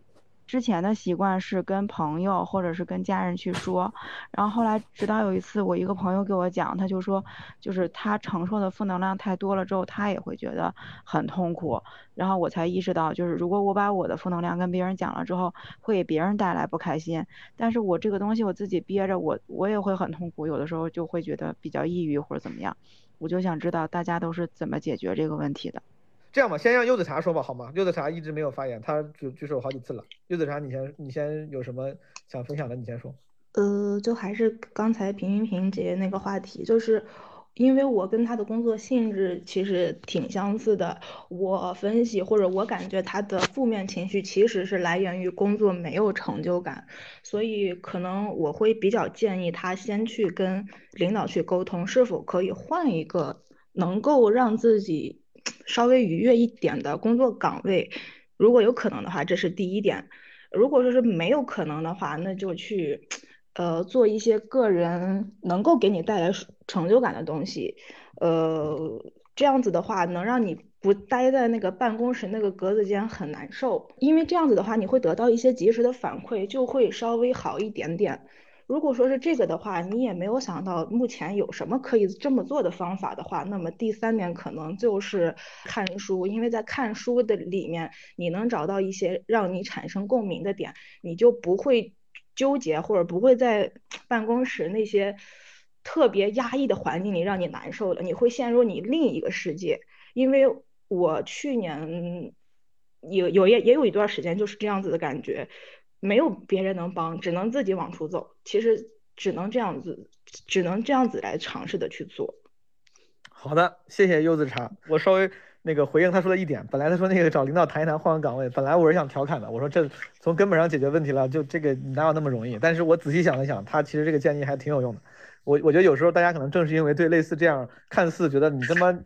之前的习惯是跟朋友或者是跟家人去说，然后后来直到有一次我一个朋友给我讲，他就说，就是他承受的负能量太多了之后，他也会觉得很痛苦，然后我才意识到，就是如果我把我的负能量跟别人讲了之后，会给别人带来不开心，但是我这个东西我自己憋着，我我也会很痛苦，有的时候就会觉得比较抑郁或者怎么样，我就想知道大家都是怎么解决这个问题的。这样吧，先让柚子茶说吧，好吗？柚子茶一直没有发言，他举举手好几次了。柚子茶，你先，你先有什么想分享的，你先说。呃，就还是刚才平平平姐那个话题，就是因为我跟他的工作性质其实挺相似的。我分析或者我感觉他的负面情绪其实是来源于工作没有成就感，所以可能我会比较建议他先去跟领导去沟通，是否可以换一个能够让自己稍微愉悦一点的工作岗位。如果有可能的话，这是第一点。如果说是没有可能的话，那就去。呃，做一些个人能够给你带来成就感的东西，呃，这样子的话能让你不待在那个办公室那个格子间很难受，因为这样子的话你会得到一些及时的反馈，就会稍微好一点点。如果说是这个的话，你也没有想到目前有什么可以这么做的方法的话，那么第三点可能就是看书，因为在看书的里面你能找到一些让你产生共鸣的点，你就不会。纠结或者不会在办公室那些特别压抑的环境里让你难受了，你会陷入你另一个世界。因为我去年有有也也有一段时间就是这样子的感觉，没有别人能帮，只能自己往出走。其实只能这样子，只能这样子来尝试的去做。好的，谢谢柚子茶，我稍微。那个回应他说的一点，本来他说那个找领导谈一谈换个岗位，本来我是想调侃的，我说这从根本上解决问题了，就这个哪有那么容易？但是我仔细想了想，他其实这个建议还挺有用的。我我觉得有时候大家可能正是因为对类似这样看似觉得你他妈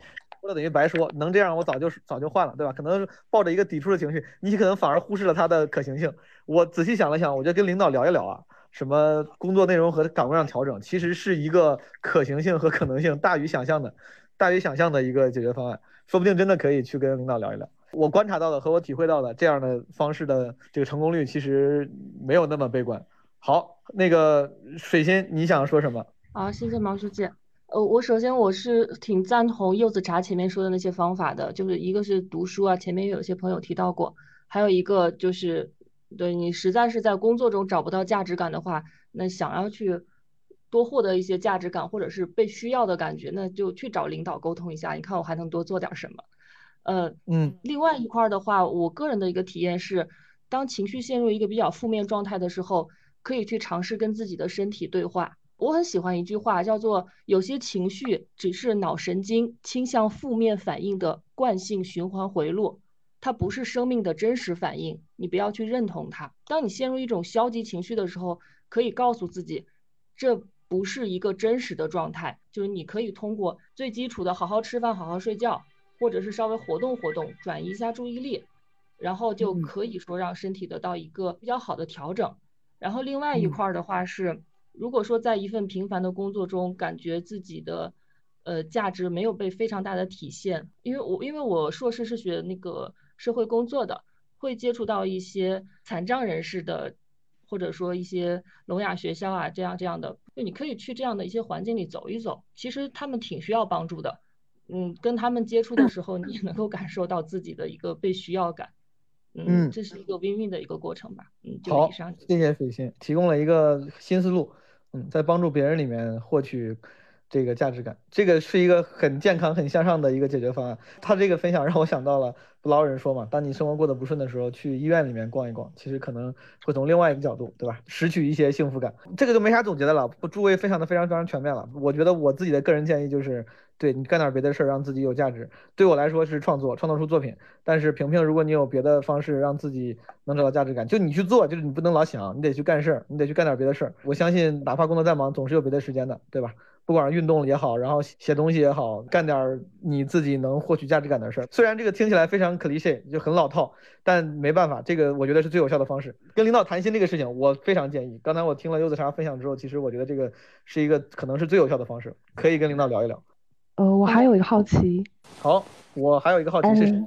说了等于白说，能这样我早就早就换了，对吧？可能抱着一个抵触的情绪，你可能反而忽视了它的可行性。我仔细想了想，我觉得跟领导聊一聊啊，什么工作内容和岗位上调整，其实是一个可行性和可能性大于想象的，大于想象的一个解决方案。说不定真的可以去跟领导聊一聊。我观察到的和我体会到的这样的方式的这个成功率其实没有那么悲观。好，那个水心，你想说什么？好，谢谢毛书记。呃，我首先我是挺赞同柚子茶前面说的那些方法的，就是一个是读书啊，前面有些朋友提到过，还有一个就是，对你实在是在工作中找不到价值感的话，那想要去。多获得一些价值感，或者是被需要的感觉，那就去找领导沟通一下，你看我还能多做点什么？呃，嗯，另外一块的话，我个人的一个体验是，当情绪陷入一个比较负面状态的时候，可以去尝试跟自己的身体对话。我很喜欢一句话，叫做“有些情绪只是脑神经倾向负面反应的惯性循环回路，它不是生命的真实反应，你不要去认同它。当你陷入一种消极情绪的时候，可以告诉自己，这。不是一个真实的状态，就是你可以通过最基础的好好吃饭、好好睡觉，或者是稍微活动活动，转移一下注意力，然后就可以说让身体得到一个比较好的调整。然后另外一块的话是，如果说在一份平凡的工作中，感觉自己的呃价值没有被非常大的体现，因为我因为我硕士是学那个社会工作的，会接触到一些残障人士的。或者说一些聋哑学校啊，这样这样的，就你可以去这样的一些环境里走一走，其实他们挺需要帮助的。嗯，跟他们接触的时候，你也能够感受到自己的一个被需要感。嗯，这是一个 win win 的一个过程吧。嗯，好，谢谢水星提供了一个新思路。嗯，在帮助别人里面获取。这个价值感，这个是一个很健康、很向上的一个解决方案。他这个分享让我想到了不老人说嘛，当你生活过得不顺的时候，去医院里面逛一逛，其实可能会从另外一个角度，对吧？拾取一些幸福感。这个就没啥总结的了，诸位分享的非常非常全面了。我觉得我自己的个人建议就是。对你干点别的事儿，让自己有价值。对我来说是创作，创造出作品。但是萍萍，如果你有别的方式让自己能找到价值感，就你去做，就是你不能老想，你得去干事儿，你得去干点别的事儿。我相信，哪怕工作再忙，总是有别的时间的，对吧？不管是运动也好，然后写东西也好，干点你自己能获取价值感的事儿。虽然这个听起来非常 cliche，就很老套，但没办法，这个我觉得是最有效的方式。跟领导谈心这个事情，我非常建议。刚才我听了柚子茶分享之后，其实我觉得这个是一个可能是最有效的方式，可以跟领导聊一聊。呃，我还有一个好奇。好，我还有一个好奇是谁？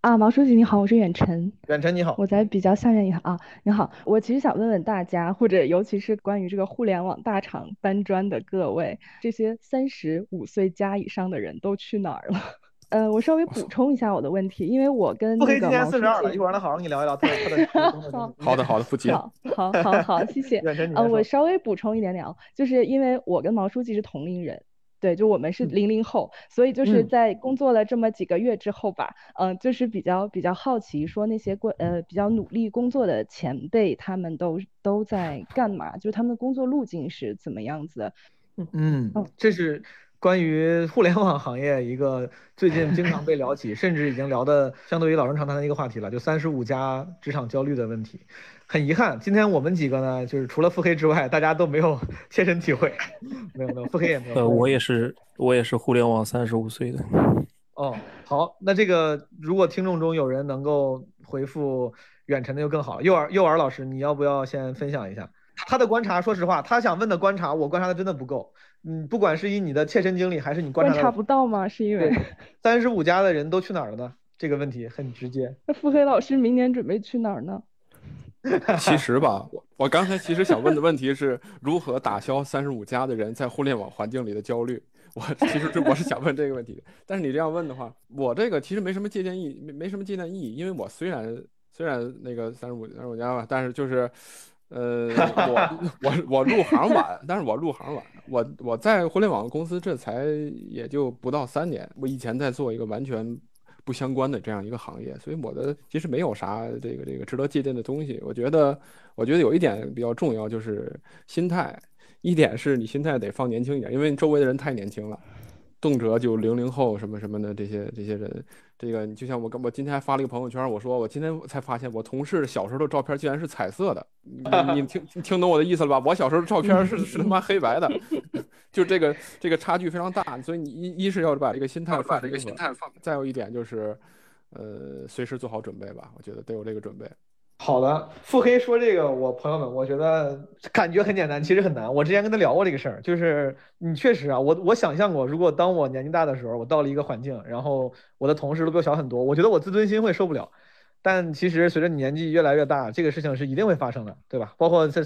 啊，毛书记你好，我是远程。远程你好，我在比较下面一行啊。你好，我其实想问问大家，或者尤其是关于这个互联网大厂搬砖的各位，这些三十五岁加以上的人都去哪儿了？呃，我稍微补充一下我的问题，因为我跟不黑今年四十二了，一会儿让他好好跟你聊一聊他 他的。好的好的，不急。好，好，好，好，谢谢。远程，呃，我稍微补充一点点啊，就是因为我跟毛书记是同龄人。对，就我们是零零后，所以就是在工作了这么几个月之后吧，嗯，就是比较比较好奇，说那些过呃比较努力工作的前辈，他们都都在干嘛？就是他们的工作路径是怎么样子？嗯，这是关于互联网行业一个最近经常被聊起，甚至已经聊的相对于老生常谈的一个话题了，就三十五加职场焦虑的问题。很遗憾，今天我们几个呢，就是除了腹黑之外，大家都没有 切身体会，没有没有，腹黑也没有。呃，我也是，我也是互联网三十五岁的。哦，好，那这个如果听众中有人能够回复远程的就更好了。幼儿幼儿老师，你要不要先分享一下他的观察？说实话，他想问的观察，我观察的真的不够。嗯，不管是以你的切身经历，还是你观察观察不到吗？是因为三十五加的人都去哪儿了呢？这个问题很直接。那腹黑老师明年准备去哪儿呢？其实吧，我我刚才其实想问的问题是如何打消三十五加的人在互联网环境里的焦虑。我其实这我是想问这个问题，但是你这样问的话，我这个其实没什么借鉴意，没没什么借鉴意义，因为我虽然虽然那个三十五三十五加吧，但是就是。呃，我我我入行晚，但是我入行晚，我我在互联网公司这才也就不到三年，我以前在做一个完全不相关的这样一个行业，所以我的其实没有啥这个这个值得借鉴的东西。我觉得，我觉得有一点比较重要，就是心态，一点是你心态得放年轻一点，因为周围的人太年轻了。动辄就零零后什么什么的这些这些人，这个你就像我我今天还发了一个朋友圈，我说我今天才发现我同事小时候的照片竟然是彩色的，你你听听懂我的意思了吧？我小时候的照片是 是他妈黑白的，就这个这个差距非常大，所以你一一是要把这个心态放这个心态放，再有一点就是，呃，随时做好准备吧，我觉得得有这个准备。好的，腹黑说这个，我朋友们，我觉得感觉很简单，其实很难。我之前跟他聊过这个事儿，就是你确实啊，我我想象过，如果当我年纪大的时候，我到了一个环境，然后我的同事都比我小很多，我觉得我自尊心会受不了。但其实随着你年纪越来越大，这个事情是一定会发生的，对吧？包括在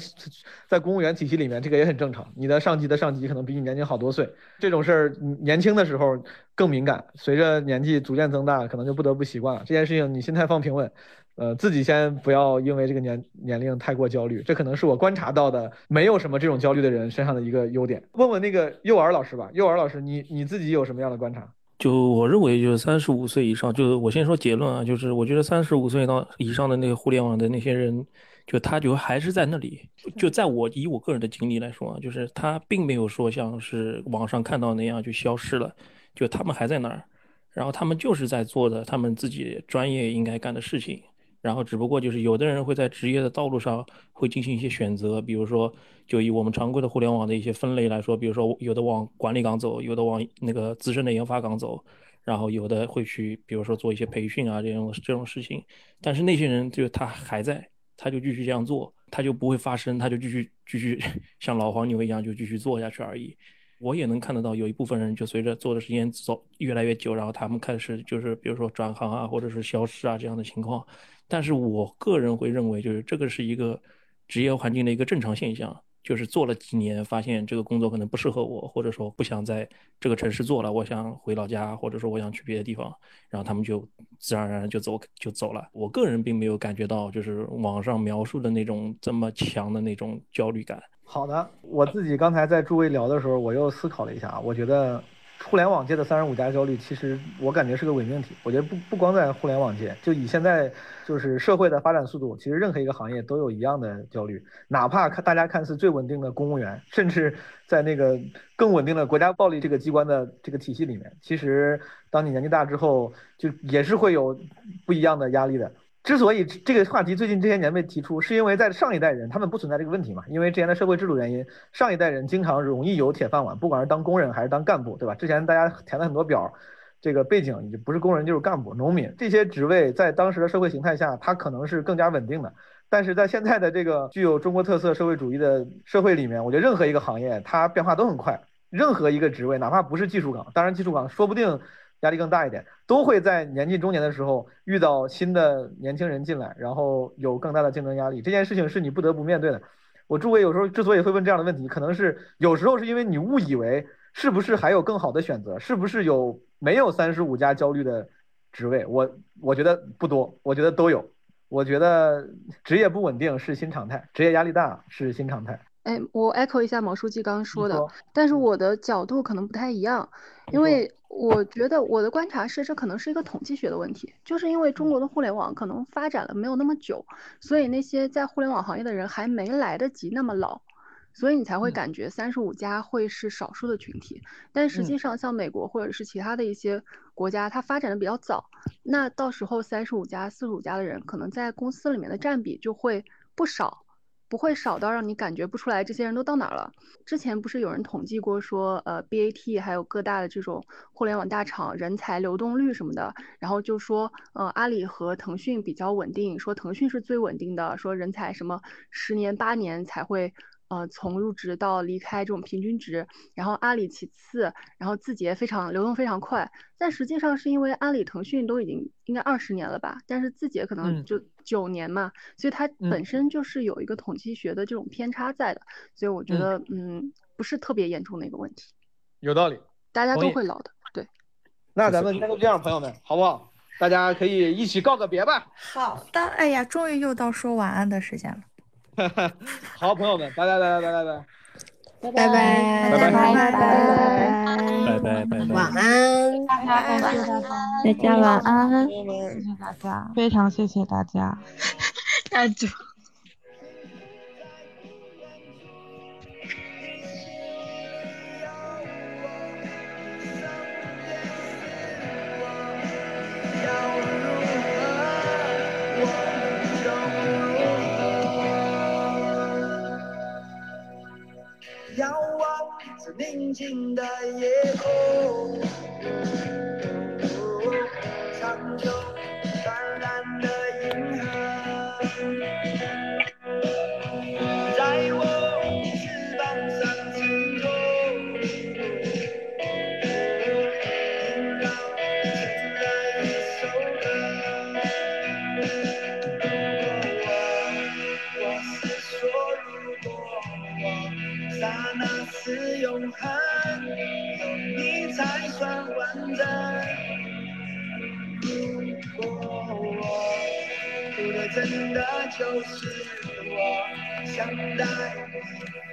在公务员体系里面，这个也很正常。你的上级的上级可能比你年轻好多岁，这种事儿年轻的时候更敏感，随着年纪逐渐增大，可能就不得不习惯了。这件事情你心态放平稳。呃，自己先不要因为这个年年龄太过焦虑，这可能是我观察到的没有什么这种焦虑的人身上的一个优点。问问那个幼儿老师吧，幼儿老师，你你自己有什么样的观察？就我认为，就是三十五岁以上，就是我先说结论啊，就是我觉得三十五岁到以上的那个互联网的那些人，就他就还是在那里。就在我以我个人的经历来说啊，就是他并没有说像是网上看到那样就消失了，就他们还在那儿，然后他们就是在做的他们自己专业应该干的事情。然后只不过就是有的人会在职业的道路上会进行一些选择，比如说就以我们常规的互联网的一些分类来说，比如说有的往管理岗走，有的往那个资深的研发岗走，然后有的会去比如说做一些培训啊这种这种事情。但是那些人就他还在，他就继续这样做，他就不会发生，他就继续继续 像老黄牛一样就继续做下去而已。我也能看得到有一部分人就随着做的时间走越来越久，然后他们开始就是比如说转行啊或者是消失啊这样的情况。但是我个人会认为，就是这个是一个职业环境的一个正常现象，就是做了几年，发现这个工作可能不适合我，或者说不想在这个城市做了，我想回老家，或者说我想去别的地方，然后他们就自然而然就走就走了。我个人并没有感觉到就是网上描述的那种这么强的那种焦虑感。好的，我自己刚才在诸位聊的时候，我又思考了一下，我觉得。互联网界的三十五加焦虑，其实我感觉是个伪命题。我觉得不不光在互联网界，就以现在就是社会的发展速度，其实任何一个行业都有一样的焦虑。哪怕看大家看似最稳定的公务员，甚至在那个更稳定的国家暴力这个机关的这个体系里面，其实当你年纪大之后，就也是会有不一样的压力的。之所以这个话题最近这些年被提出，是因为在上一代人他们不存在这个问题嘛？因为之前的社会制度原因，上一代人经常容易有铁饭碗，不管是当工人还是当干部，对吧？之前大家填了很多表，这个背景就不是工人就是干部、农民这些职位，在当时的社会形态下，它可能是更加稳定的。但是在现在的这个具有中国特色社会主义的社会里面，我觉得任何一个行业它变化都很快，任何一个职位，哪怕不是技术岗，当然技术岗说不定。压力更大一点，都会在年近中年的时候遇到新的年轻人进来，然后有更大的竞争压力。这件事情是你不得不面对的。我诸位有时候之所以会问这样的问题，可能是有时候是因为你误以为是不是还有更好的选择，是不是有没有三十五加焦虑的职位？我我觉得不多，我觉得都有。我觉得职业不稳定是新常态，职业压力大是新常态。哎，我 echo 一下毛书记刚刚说的，但是我的角度可能不太一样，因为我觉得我的观察是，这可能是一个统计学的问题，就是因为中国的互联网可能发展了没有那么久，所以那些在互联网行业的人还没来得及那么老，所以你才会感觉三十五加会是少数的群体。但实际上，像美国或者是其他的一些国家，它发展的比较早，那到时候三十五加、四十五加的人，可能在公司里面的占比就会不少。不会少到让你感觉不出来这些人都到哪儿了。之前不是有人统计过说，呃，BAT 还有各大的这种互联网大厂人才流动率什么的，然后就说，呃，阿里和腾讯比较稳定，说腾讯是最稳定的，说人才什么十年八年才会。呃，从入职到离开这种平均值，然后阿里其次，然后字节非常流动非常快，但实际上是因为阿里、腾讯都已经应该二十年了吧，但是字节可能就九年嘛，所以它本身就是有一个统计学的这种偏差在的，所以我觉得嗯不是特别严重的一个问题，有道理，大家都会老的，对，那咱们。今天就这样，朋友们，好不好？大家可以一起告个别吧。好的，哎呀，终于又到说晚安的时间了。好，朋友们，拜拜拜拜拜拜拜拜。拜拜。拜拜拜拜拜拜，晚安，大家感谢大家，大家晚安，谢谢大家，非常谢谢大家，太久。静的夜相待。